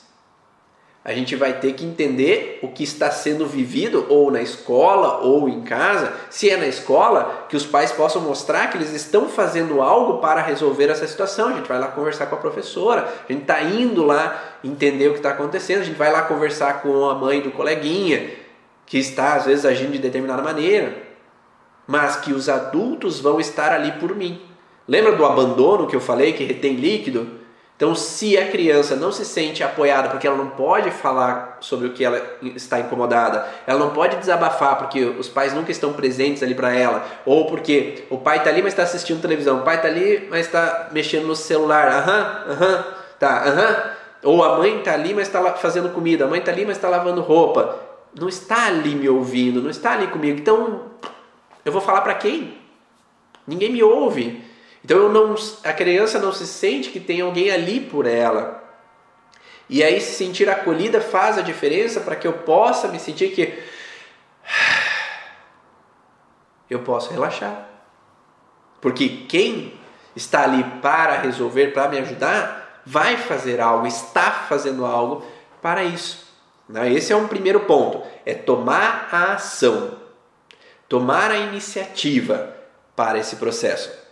a gente vai ter que entender o que está sendo vivido ou na escola ou em casa. Se é na escola, que os pais possam mostrar que eles estão fazendo algo para resolver essa situação. A gente vai lá conversar com a professora, a gente está indo lá entender o que está acontecendo, a gente vai lá conversar com a mãe do coleguinha que está às vezes agindo de determinada maneira, mas que os adultos vão estar ali por mim. Lembra do abandono que eu falei que retém líquido? Então, se a criança não se sente apoiada porque ela não pode falar sobre o que ela está incomodada, ela não pode desabafar porque os pais nunca estão presentes ali para ela, ou porque o pai está ali, mas está assistindo televisão, o pai está ali, mas está mexendo no celular, aham, aham, tá, aham, ou a mãe está ali, mas está fazendo comida, a mãe está ali, mas está lavando roupa, não está ali me ouvindo, não está ali comigo, então eu vou falar para quem? Ninguém me ouve. Então não, a criança não se sente que tem alguém ali por ela. E aí se sentir acolhida faz a diferença para que eu possa me sentir que eu posso relaxar. Porque quem está ali para resolver, para me ajudar, vai fazer algo, está fazendo algo para isso. Né? Esse é um primeiro ponto, é tomar a ação, tomar a iniciativa para esse processo.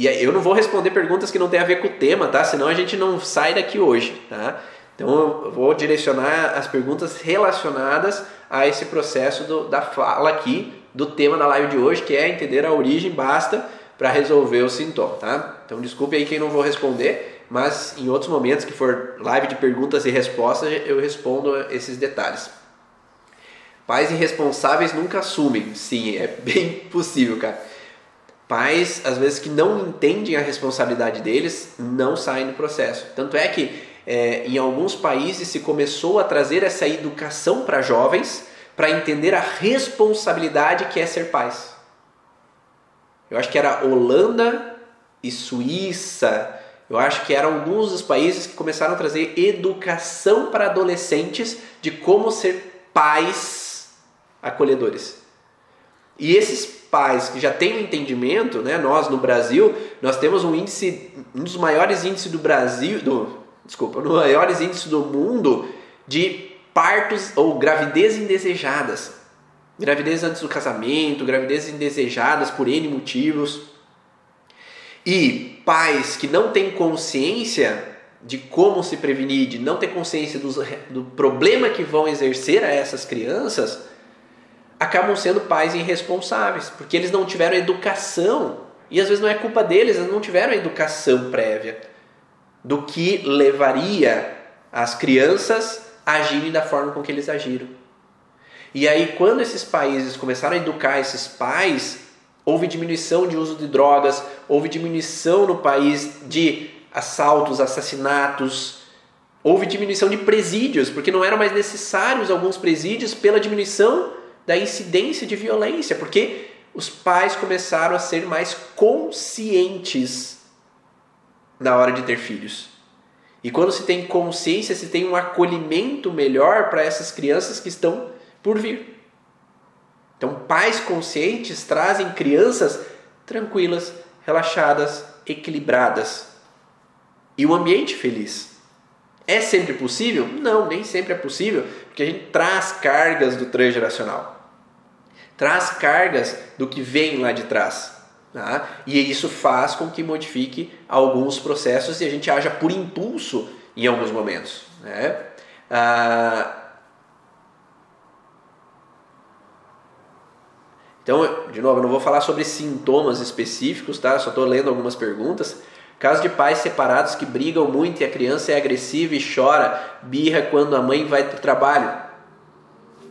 E eu não vou responder perguntas que não tem a ver com o tema, tá? Senão a gente não sai daqui hoje, tá? Então eu vou direcionar as perguntas relacionadas a esse processo do, da fala aqui do tema da live de hoje, que é entender a origem basta para resolver o sintoma, tá? Então desculpe aí quem não vou responder, mas em outros momentos que for live de perguntas e respostas eu respondo esses detalhes. Pais irresponsáveis nunca assumem. Sim, é bem possível, cara. Pais, às vezes, que não entendem a responsabilidade deles, não saem do processo. Tanto é que é, em alguns países se começou a trazer essa educação para jovens para entender a responsabilidade que é ser pais. Eu acho que era Holanda e Suíça. Eu acho que eram alguns dos países que começaram a trazer educação para adolescentes de como ser pais acolhedores. E esses pais que já têm um entendimento, né, nós no Brasil, nós temos um índice, um dos maiores índices do Brasil, do, desculpa, um dos maiores índices do mundo de partos ou gravidez indesejadas. Gravidez antes do casamento, gravidez indesejadas por N motivos. E pais que não têm consciência de como se prevenir, de não ter consciência do, do problema que vão exercer a essas crianças, acabam sendo pais irresponsáveis, porque eles não tiveram educação, e às vezes não é culpa deles, eles não tiveram educação prévia do que levaria as crianças a agirem da forma com que eles agiram. E aí, quando esses países começaram a educar esses pais, houve diminuição de uso de drogas, houve diminuição no país de assaltos, assassinatos, houve diminuição de presídios, porque não eram mais necessários alguns presídios pela diminuição da incidência de violência, porque os pais começaram a ser mais conscientes na hora de ter filhos. E quando se tem consciência, se tem um acolhimento melhor para essas crianças que estão por vir. Então, pais conscientes trazem crianças tranquilas, relaxadas, equilibradas e um ambiente feliz. É sempre possível? Não, nem sempre é possível, porque a gente traz cargas do transgeracional. Traz cargas do que vem lá de trás. Tá? E isso faz com que modifique alguns processos e a gente haja por impulso em alguns momentos. Né? Ah, então, de novo, eu não vou falar sobre sintomas específicos, tá? Só estou lendo algumas perguntas. Caso de pais separados que brigam muito e a criança é agressiva e chora, birra quando a mãe vai para o trabalho.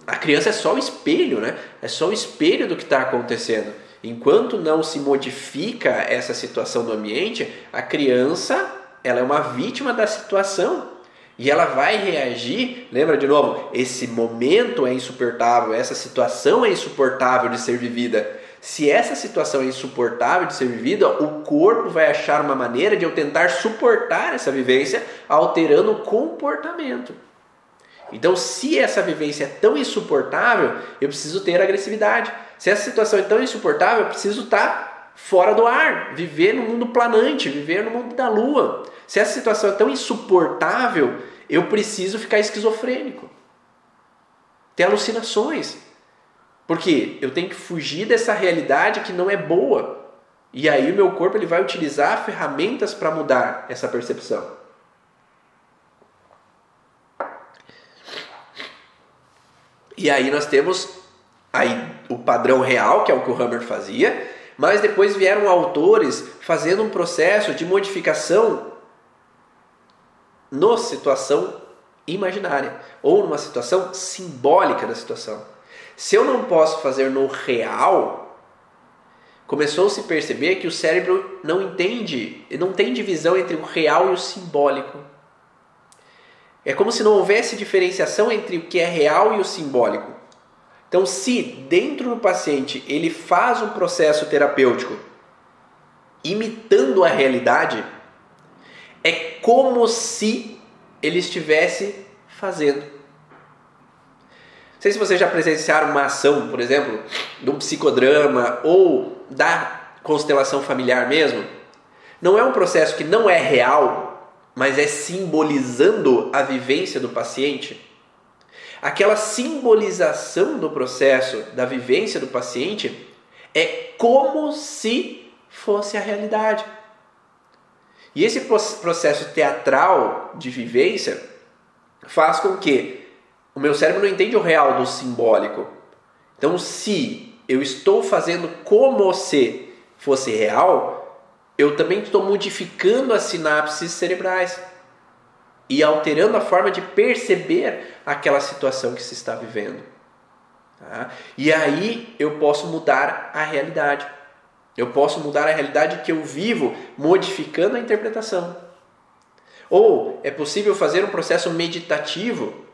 A criança é só o espelho, né? É só o espelho do que está acontecendo. Enquanto não se modifica essa situação do ambiente, a criança ela é uma vítima da situação e ela vai reagir. Lembra de novo? Esse momento é insuportável, essa situação é insuportável de ser vivida. Se essa situação é insuportável de ser vivida, o corpo vai achar uma maneira de eu tentar suportar essa vivência, alterando o comportamento. Então, se essa vivência é tão insuportável, eu preciso ter agressividade. Se essa situação é tão insuportável, eu preciso estar fora do ar, viver no mundo planante, viver no mundo da lua. Se essa situação é tão insuportável, eu preciso ficar esquizofrênico, ter alucinações. Porque eu tenho que fugir dessa realidade que não é boa. E aí o meu corpo ele vai utilizar ferramentas para mudar essa percepção. E aí nós temos aí o padrão real, que é o que o Hammer fazia, mas depois vieram autores fazendo um processo de modificação na situação imaginária ou numa situação simbólica da situação. Se eu não posso fazer no real, começou a se perceber que o cérebro não entende, não tem divisão entre o real e o simbólico. É como se não houvesse diferenciação entre o que é real e o simbólico. Então, se dentro do paciente ele faz um processo terapêutico imitando a realidade, é como se ele estivesse fazendo. Não sei se vocês já presenciaram uma ação, por exemplo, de um psicodrama ou da constelação familiar mesmo. Não é um processo que não é real, mas é simbolizando a vivência do paciente. Aquela simbolização do processo da vivência do paciente é como se fosse a realidade. E esse processo teatral de vivência faz com que o meu cérebro não entende o real do simbólico. Então, se eu estou fazendo como se fosse real, eu também estou modificando as sinapses cerebrais e alterando a forma de perceber aquela situação que se está vivendo. Tá? E aí eu posso mudar a realidade. Eu posso mudar a realidade que eu vivo modificando a interpretação. Ou é possível fazer um processo meditativo,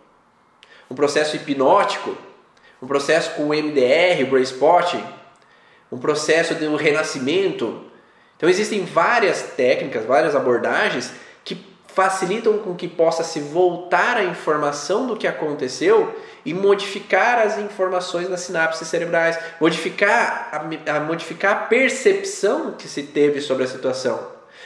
um processo hipnótico, um processo com MDR, Brain Spotting, um processo de um renascimento, então existem várias técnicas, várias abordagens que facilitam com que possa se voltar a informação do que aconteceu e modificar as informações nas sinapses cerebrais, modificar a, a, modificar a percepção que se teve sobre a situação.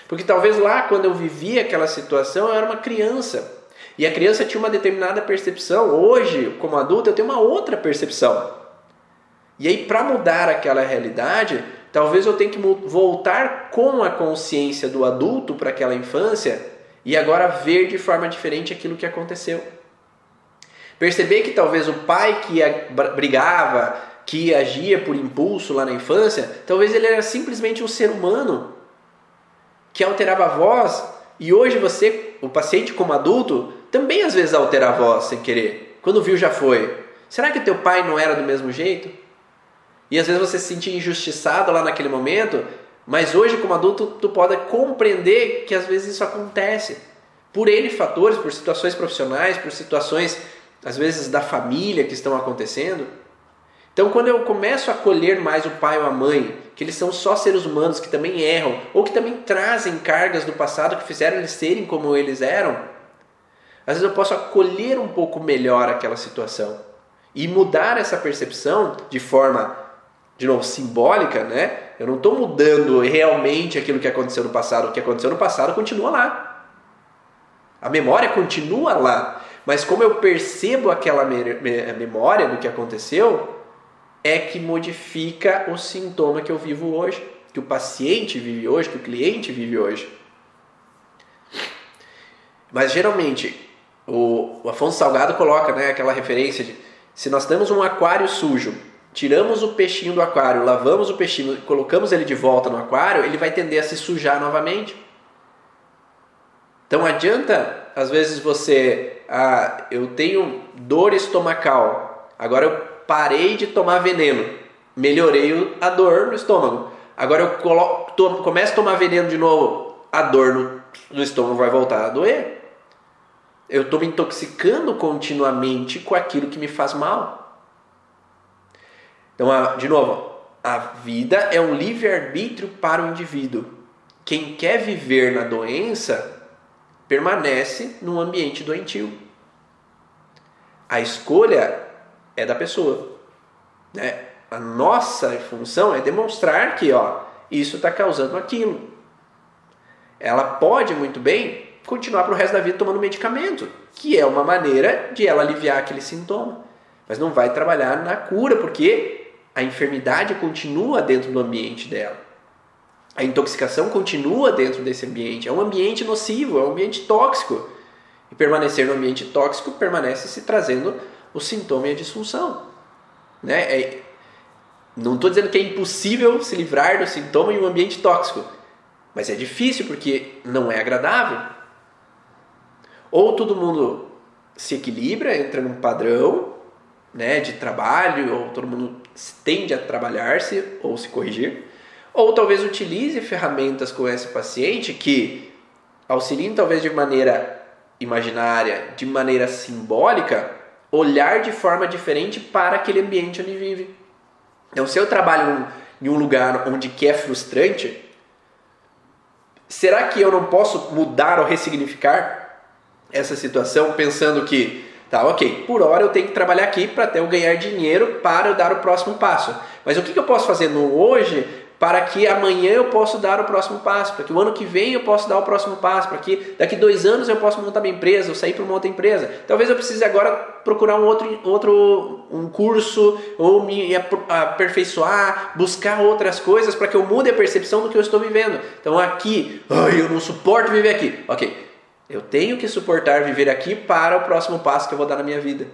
Porque talvez lá, quando eu vivia aquela situação, eu era uma criança. E a criança tinha uma determinada percepção. Hoje, como adulto, eu tenho uma outra percepção. E aí, para mudar aquela realidade, Talvez eu tenha que voltar com a consciência do adulto para aquela infância e agora ver de forma diferente aquilo que aconteceu. Perceber que talvez o pai que brigava, que agia por impulso lá na infância, talvez ele era simplesmente um ser humano que alterava a voz e hoje você, o paciente como adulto, também às vezes altera a voz sem querer. Quando viu já foi. Será que teu pai não era do mesmo jeito? E às vezes você se sentia injustiçado lá naquele momento, mas hoje como adulto tu pode compreender que às vezes isso acontece por N fatores, por situações profissionais, por situações às vezes da família que estão acontecendo. Então, quando eu começo a acolher mais o pai ou a mãe, que eles são só seres humanos que também erram, ou que também trazem cargas do passado que fizeram eles serem como eles eram, às vezes eu posso acolher um pouco melhor aquela situação e mudar essa percepção de forma, de novo, simbólica, né? Eu não estou mudando realmente aquilo que aconteceu no passado. O que aconteceu no passado continua lá. A memória continua lá. Mas como eu percebo aquela memória do que aconteceu, é que modifica o sintoma que eu vivo hoje, que o paciente vive hoje, que o cliente vive hoje. Mas geralmente, o, Afonso Salgado coloca né, aquela referência de se nós temos um aquário sujo, tiramos o peixinho do aquário, lavamos o peixinho colocamos ele de volta no aquário, ele vai tender a se sujar novamente. Então adianta, às vezes você, ah, eu tenho dor estomacal, agora eu parei de tomar veneno, melhorei a dor no estômago. Agora eu coloco, começo a tomar veneno de novo, a dor no, no estômago vai voltar a doer. Eu estou me intoxicando continuamente com aquilo que me faz mal. Então, de novo, a vida é um livre-arbítrio para o indivíduo. Quem quer viver na doença permanece num ambiente doentio. A escolha é da pessoa. Né? A nossa função é demonstrar que ó, isso está causando aquilo. Ela pode muito bem continuar para o resto da vida tomando medicamento, que é uma maneira de ela aliviar aquele sintoma. Mas não vai trabalhar na cura, porque a enfermidade continua dentro do ambiente dela. A intoxicação continua dentro desse ambiente. É um ambiente nocivo, é um ambiente tóxico. E permanecer no ambiente tóxico permanece se trazendo o sintoma e a disfunção. Né? É, não estou dizendo que é impossível se livrar do sintoma em um ambiente tóxico, mas é difícil porque não é agradável. Ou todo mundo se equilibra, entra num padrão né, de trabalho, ou todo mundo tende a trabalhar-se ou se corrigir, ou talvez utilize ferramentas com esse paciente que auxiliem talvez de maneira imaginária, de maneira simbólica, olhar de forma diferente para aquele ambiente onde vive. Então, se eu trabalho em um lugar onde que é frustrante, será que eu não posso mudar ou ressignificar essa situação pensando que, tá, ok, por hora eu tenho que trabalhar aqui para até eu ganhar dinheiro para eu dar o próximo passo. Mas o que, que eu posso fazer no hoje para que amanhã eu possa dar o próximo passo, para que o ano que vem eu possa dar o próximo passo, para que daqui dois anos eu possa montar minha empresa, ou sair para uma outra empresa. Talvez eu precise agora procurar um outro, outro um curso, ou me aperfeiçoar, buscar outras coisas para que eu mude a percepção do que eu estou vivendo. Então aqui, ai, eu não suporto viver aqui. Ok, eu tenho que suportar viver aqui para o próximo passo que eu vou dar na minha vida.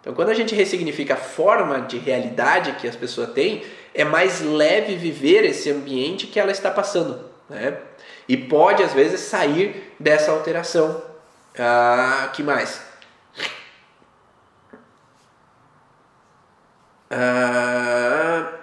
Então, quando a gente ressignifica a forma de realidade que as pessoas têm, é mais leve viver esse ambiente que ela está passando. Né? E pode, às vezes, sair dessa alteração. Ah, que mais? Ah,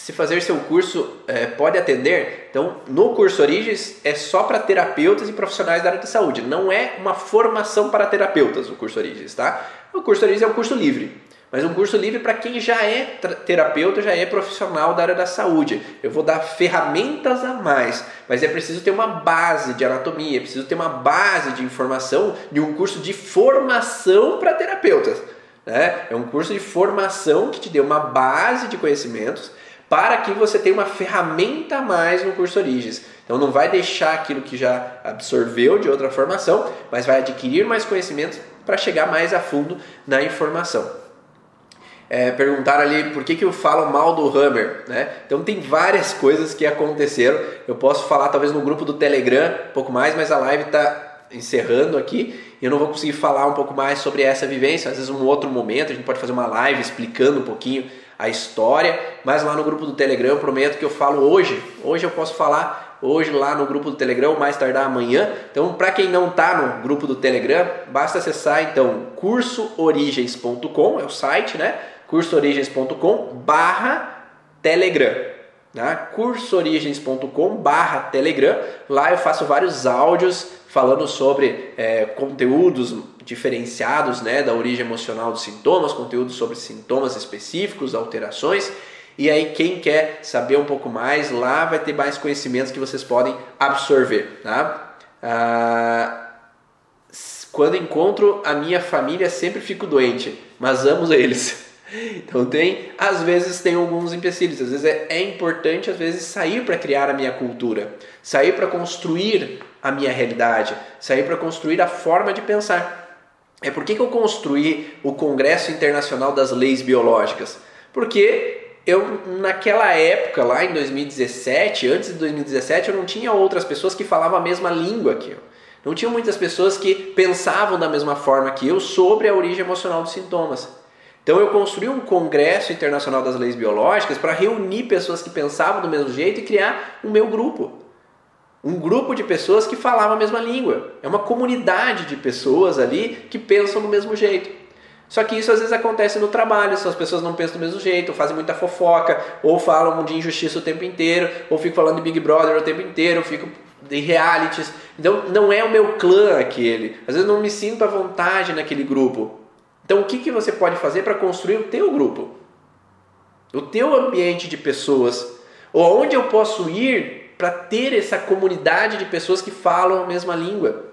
se fazer seu curso é, pode atender, então no curso Origens é só para terapeutas e profissionais da área de saúde, não é uma formação para terapeutas o curso Origens, tá? O curso Origens é um curso livre, mas um curso livre para quem já é terapeuta, já é profissional da área da saúde. Eu vou dar ferramentas a mais, mas é preciso ter uma base de anatomia, é preciso ter uma base de informação de um curso de formação para terapeutas. Né? É um curso de formação que te dê uma base de conhecimentos para que você tenha uma ferramenta a mais no curso Origens. Então não vai deixar aquilo que já absorveu de outra formação, mas vai adquirir mais conhecimentos para chegar mais a fundo na informação. É, perguntaram ali por que, que eu falo mal do Hammer, né? Então tem várias coisas que aconteceram. Eu posso falar talvez no grupo do Telegram um pouco mais, mas a live está encerrando aqui eu não vou conseguir falar um pouco mais sobre essa vivência. Às vezes, um outro momento, a gente pode fazer uma live explicando um pouquinho a história, mas lá no grupo do Telegram eu prometo que eu falo hoje. Hoje eu posso falar hoje lá no grupo do Telegram, mais tardar amanhã. Então, para quem não está no grupo do Telegram, basta acessar então cursoorigens.com, é o site, né? cursoorigens.com/barra Telegram. Né? cursoorigens.com barra Telegram. Lá eu faço vários áudios falando sobre é, conteúdos diferenciados né, da origem emocional dos sintomas, conteúdos sobre sintomas específicos, alterações. E aí, quem quer saber um pouco mais, lá vai ter mais conhecimentos que vocês podem absorver. Tá? Ah, quando encontro a minha família, sempre fico doente, mas amo eles. Então tem, às vezes tem alguns empecilhos, às vezes é, é importante às vezes sair para criar a minha cultura, sair para construir a minha realidade, sair para construir a forma de pensar. É por que, que eu construí o Congresso Internacional das Leis Biológicas? Porque eu naquela época, lá em 2017, antes de 2017, eu não tinha outras pessoas que falavam a mesma língua que eu. Não tinha muitas pessoas que pensavam da mesma forma que eu sobre a origem emocional dos sintomas. Então eu construí um congresso internacional das leis biológicas para reunir pessoas que pensavam do mesmo jeito e criar o meu grupo. Um grupo de pessoas que falavam a mesma língua. É uma comunidade de pessoas ali que pensam do mesmo jeito. Só que isso às vezes acontece no trabalho, se as pessoas não pensam do mesmo jeito, ou fazem muita fofoca, ou falam de injustiça o tempo inteiro, ou ficam falando de Big Brother o tempo inteiro, ou ficam de realities. Então não é o meu clã aquele. Às vezes não me sinto à vontade naquele grupo. Então o que, que você pode fazer para construir o teu grupo? O teu ambiente de pessoas. Ou onde eu posso ir para ter essa comunidade de pessoas que falam a mesma língua?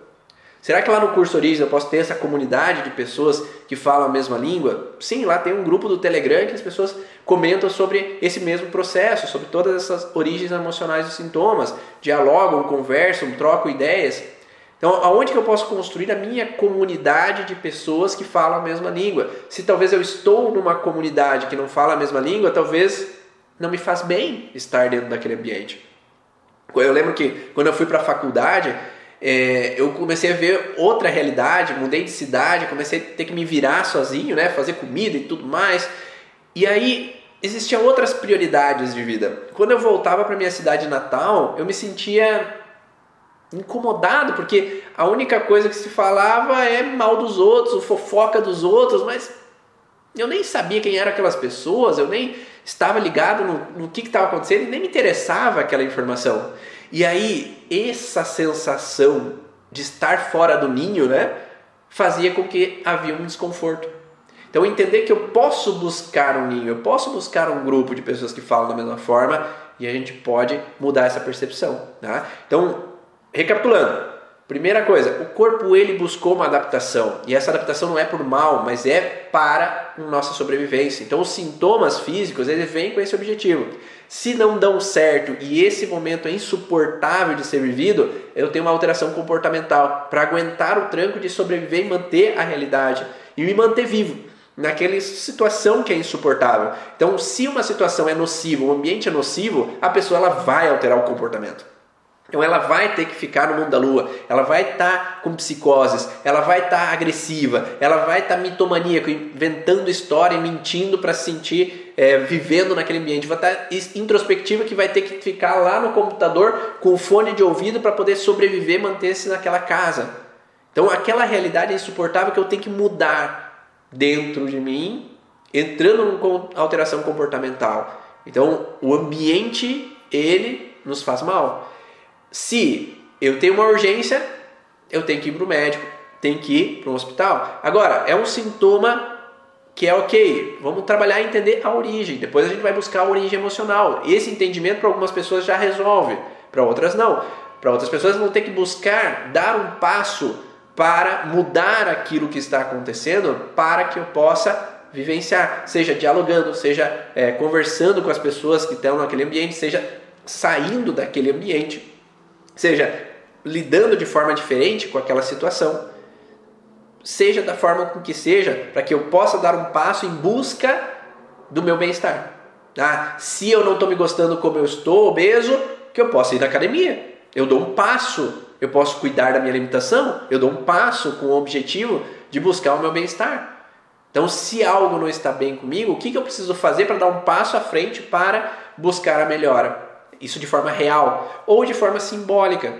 Será que lá no curso Origem eu posso ter essa comunidade de pessoas que falam a mesma língua? Sim, lá tem um grupo do Telegram que as pessoas comentam sobre esse mesmo processo, sobre todas essas origens emocionais dos sintomas, dialogam, conversam, trocam ideias. Então, aonde que eu posso construir a minha comunidade de pessoas que falam a mesma língua? Se talvez eu estou numa comunidade que não fala a mesma língua, talvez não me faz bem estar dentro daquele ambiente. Eu lembro que quando eu fui para a faculdade, é, eu comecei a ver outra realidade, mudei de cidade, comecei a ter que me virar sozinho, né, fazer comida e tudo mais. E aí existiam outras prioridades de vida. Quando eu voltava para minha cidade natal, eu me sentia incomodado, porque a única coisa que se falava é mal dos outros, fofoca dos outros, mas eu nem sabia quem eram aquelas pessoas, eu nem estava ligado no, no que estava acontecendo e nem me interessava aquela informação. E aí, essa sensação de estar fora do ninho, né, fazia com que havia um desconforto. Então, entender que eu posso buscar um ninho, eu posso buscar um grupo de pessoas que falam da mesma forma e a gente pode mudar essa percepção. Tá? Então, recapitulando, Primeira coisa, o corpo ele buscou uma adaptação e essa adaptação não é por mal, mas é para nossa sobrevivência. Então os sintomas físicos eles vêm com esse objetivo. Se não dão certo e esse momento é insuportável de ser vivido, eu tenho uma alteração comportamental para aguentar o tranco de sobreviver e manter a realidade e me manter vivo naquela situação que é insuportável. Então, se uma situação é nociva, o ambiente é nocivo, a pessoa ela vai alterar o comportamento. Então ela vai ter que ficar no mundo da lua, ela vai estar tá com psicoses, ela vai estar tá agressiva, ela vai estar tá mitomaníaca, inventando história e mentindo para se sentir é, vivendo naquele ambiente, vai estar tá introspectiva que vai ter que ficar lá no computador com fone de ouvido para poder sobreviver, manter-se naquela casa. Então aquela realidade é insuportável que eu tenho que mudar dentro de mim, entrando numa alteração comportamental. Então o ambiente ele nos faz mal. Se eu tenho uma urgência, eu tenho que ir para o médico, tenho que ir para um hospital. Agora, é um sintoma que é ok, vamos trabalhar e entender a origem. Depois a gente vai buscar a origem emocional. Esse entendimento para algumas pessoas já resolve, para outras não. Para outras pessoas vão ter que buscar dar um passo para mudar aquilo que está acontecendo para que eu possa vivenciar, seja dialogando, seja é, conversando com as pessoas que estão naquele ambiente, seja saindo daquele ambiente seja lidando de forma diferente com aquela situação, seja da forma com que seja, para que eu possa dar um passo em busca do meu bem-estar. Ah, se eu não estou me gostando como eu estou, obeso, que eu possa ir na academia. Eu dou um passo, eu posso cuidar da minha alimentação, eu dou um passo com o objetivo de buscar o meu bem-estar. Então, se algo não está bem comigo, o que, que eu preciso fazer para dar um passo à frente para buscar a melhora? Isso de forma real ou de forma simbólica,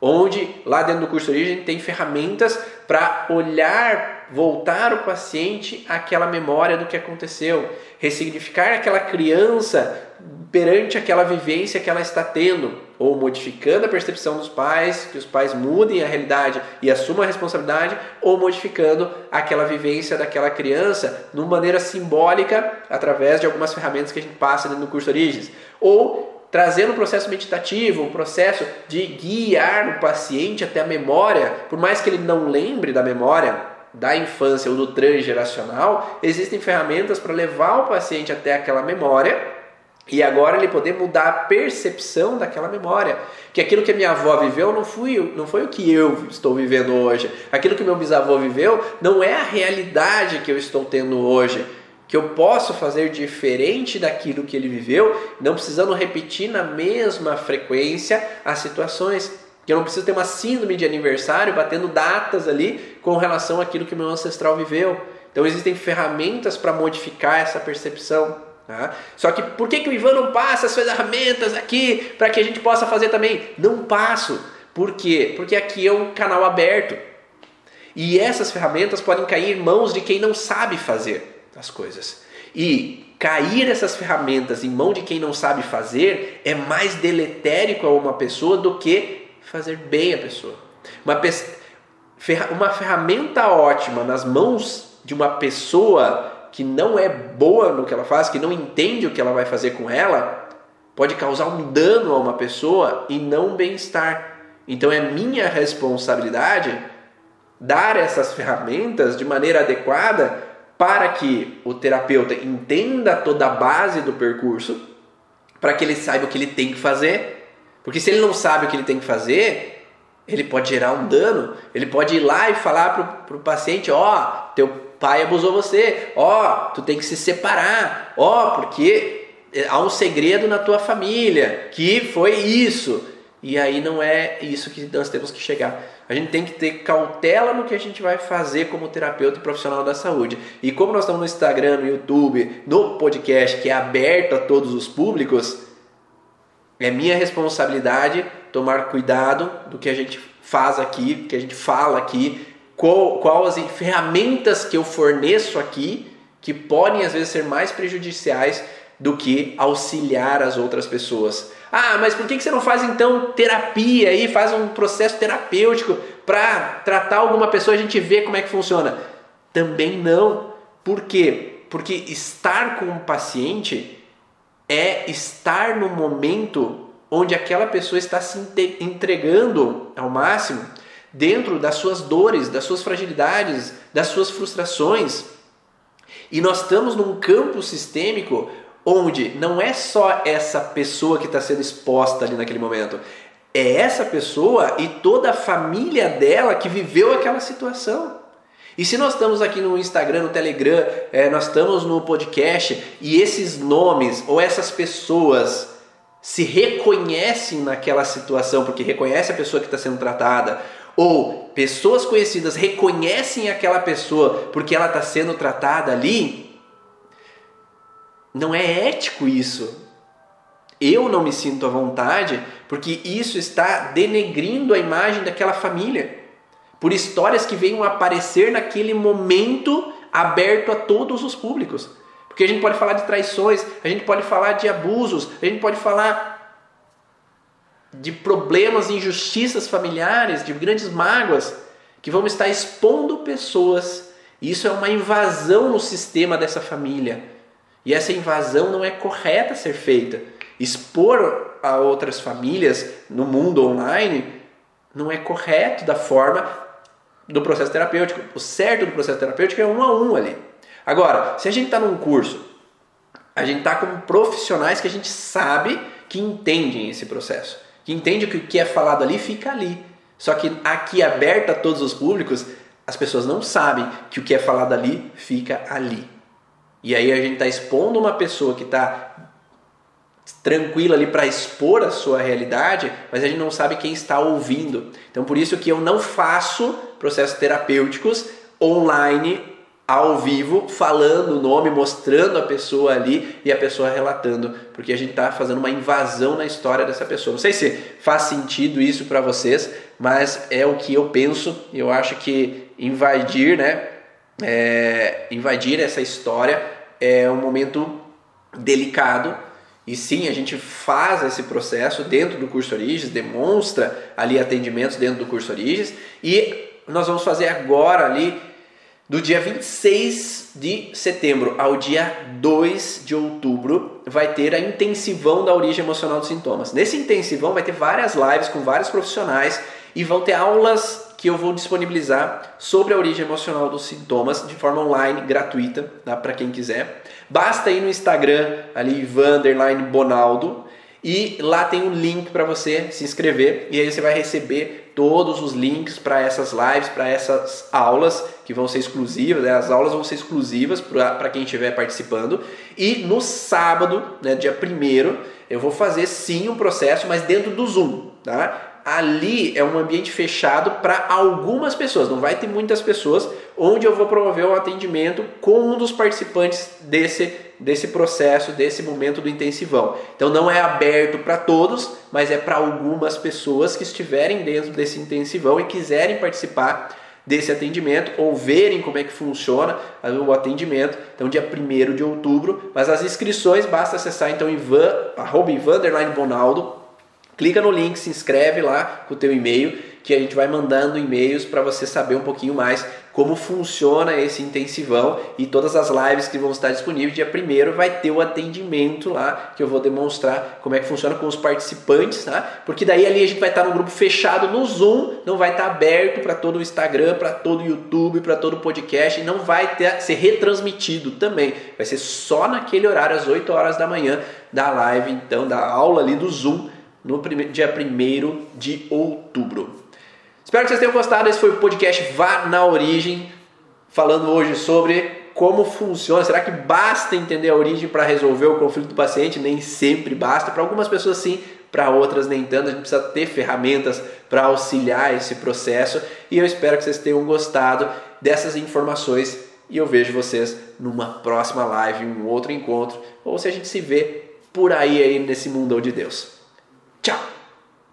onde lá dentro do curso de origem tem ferramentas para olhar, voltar o paciente àquela memória do que aconteceu, ressignificar aquela criança perante aquela vivência que ela está tendo, ou modificando a percepção dos pais, que os pais mudem a realidade e assumam a responsabilidade, ou modificando aquela vivência daquela criança de maneira simbólica através de algumas ferramentas que a gente passa no curso Origens, ou trazendo um processo meditativo, um processo de guiar o paciente até a memória, por mais que ele não lembre da memória da infância ou do transgeracional, existem ferramentas para levar o paciente até aquela memória e agora ele poder mudar a percepção daquela memória. Que aquilo que minha avó viveu não, fui, não foi o que eu estou vivendo hoje. Aquilo que meu bisavô viveu não é a realidade que eu estou tendo hoje. Que eu posso fazer diferente daquilo que ele viveu, não precisando repetir na mesma frequência as situações. Que eu não preciso ter uma síndrome de aniversário batendo datas ali com relação àquilo que meu ancestral viveu. Então existem ferramentas para modificar essa percepção. Tá? Só que por que, que o Ivan não passa as ferramentas aqui para que a gente possa fazer também? Não passo. Por quê? Porque aqui é um canal aberto. E essas ferramentas podem cair em mãos de quem não sabe fazer as coisas. E cair essas ferramentas em mão de quem não sabe fazer é mais deletérico a uma pessoa do que fazer bem a pessoa. Uma, pe uma ferramenta ótima nas mãos de uma pessoa que não é boa no que ela faz, que não entende o que ela vai fazer com ela, pode causar um dano a uma pessoa e não um bem-estar. Então é minha responsabilidade dar essas ferramentas de maneira adequada para que o terapeuta entenda toda a base do percurso, para que ele saiba o que ele tem que fazer. Porque se ele não sabe o que ele tem que fazer, ele pode gerar um dano. Ele pode ir lá e falar para o paciente: ó, oh, teu pai abusou você, ó, oh, tu tem que se separar, ó, oh, porque há um segredo na tua família, que foi isso. E aí não é isso que nós temos que chegar. A gente tem que ter cautela no que a gente vai fazer como terapeuta e profissional da saúde. E como nós estamos no Instagram, no YouTube, no podcast que é aberto a todos os públicos, é minha responsabilidade tomar cuidado do que a gente faz aqui, que a gente fala aqui, qual, qual as ferramentas que eu forneço aqui que podem às vezes ser mais prejudiciais do que auxiliar as outras pessoas. Ah, mas por que você não faz então terapia aí, faz um processo terapêutico para tratar alguma pessoa a gente vê como é que funciona? Também não. Por quê? Porque estar com um paciente é estar no momento onde aquela pessoa está se entregando ao máximo dentro das suas dores, das suas fragilidades, das suas frustrações. E nós estamos num campo sistêmico onde não é só essa pessoa que está sendo exposta ali naquele momento, é essa pessoa e toda a família dela que viveu aquela situação. E se nós estamos aqui no Instagram, no Telegram, é, nós estamos no podcast e esses nomes ou essas pessoas se reconhecem naquela situação, porque reconhece a pessoa que está sendo tratada, ou pessoas conhecidas reconhecem aquela pessoa porque ela está sendo tratada ali, não é ético isso. Eu não me sinto à vontade porque isso está denegrindo a imagem daquela família. Por histórias que venham aparecer naquele momento aberto a todos os públicos. Porque a gente pode falar de traições, a gente pode falar de abusos, a gente pode falar de problemas, injustiças familiares, de grandes mágoas, que vão estar expondo pessoas. Isso é uma invasão no sistema dessa família. E essa invasão não é correta ser feita. Expor a outras famílias no mundo online não é correto da forma do processo terapêutico. O certo do processo terapêutico é um a um ali. Agora, se a gente está num curso, a gente está com profissionais que a gente sabe que entendem esse processo que entende que o que é falado ali fica ali. Só que aqui aberto a todos os públicos, as pessoas não sabem que o que é falado ali fica ali. E aí a gente está expondo uma pessoa que está tranquila ali para expor a sua realidade, mas a gente não sabe quem está ouvindo. Então por isso que eu não faço processos terapêuticos online ao vivo, falando o nome, mostrando a pessoa ali e a pessoa relatando, porque a gente está fazendo uma invasão na história dessa pessoa. Não sei se faz sentido isso para vocês, mas é o que eu penso. Eu acho que invadir, né, é, invadir essa história é um momento delicado E sim, a gente faz esse processo dentro do curso Origens, demonstra ali atendimentos dentro do curso Origens e nós vamos fazer agora ali do dia 26 de setembro ao dia 2 de outubro vai ter a intensivão da origem emocional dos sintomas. Nesse intensivão vai ter várias lives com vários profissionais e vão ter aulas que eu vou disponibilizar sobre a origem emocional dos sintomas de forma online, gratuita, tá? para quem quiser. Basta ir no Instagram, ali, Vanderline Bonaldo, e lá tem um link para você se inscrever e aí você vai receber todos os links para essas lives, para essas aulas que vão ser exclusivas. Né? As aulas vão ser exclusivas para quem estiver participando. E no sábado, né, dia 1 eu vou fazer sim um processo, mas dentro do Zoom. Tá? Ali é um ambiente fechado para algumas pessoas, não vai ter muitas pessoas, onde eu vou promover um atendimento com um dos participantes desse, desse processo, desse momento do intensivão. Então não é aberto para todos, mas é para algumas pessoas que estiverem dentro desse intensivão e quiserem participar desse atendimento ou verem como é que funciona o atendimento. Então, dia 1 de outubro, mas as inscrições basta acessar então Ivan, arroba Ivan Bonaldo, Clica no link, se inscreve lá com o teu e-mail, que a gente vai mandando e-mails para você saber um pouquinho mais como funciona esse intensivão e todas as lives que vão estar disponíveis. Dia primeiro vai ter o atendimento lá, que eu vou demonstrar como é que funciona com os participantes, tá? Porque daí ali a gente vai estar no grupo fechado no Zoom, não vai estar aberto para todo o Instagram, para todo o YouTube, para todo o podcast, e não vai ter, ser retransmitido também. Vai ser só naquele horário, às 8 horas da manhã, da live, então, da aula ali do Zoom no dia 1 de outubro. Espero que vocês tenham gostado. Esse foi o podcast Vá na Origem, falando hoje sobre como funciona. Será que basta entender a origem para resolver o conflito do paciente? Nem sempre basta. Para algumas pessoas, sim, para outras, nem tanto. A gente precisa ter ferramentas para auxiliar esse processo. E eu espero que vocês tenham gostado dessas informações. E eu vejo vocês numa próxima live, um outro encontro, ou se a gente se vê por aí, aí nesse mundão de Deus. Chao.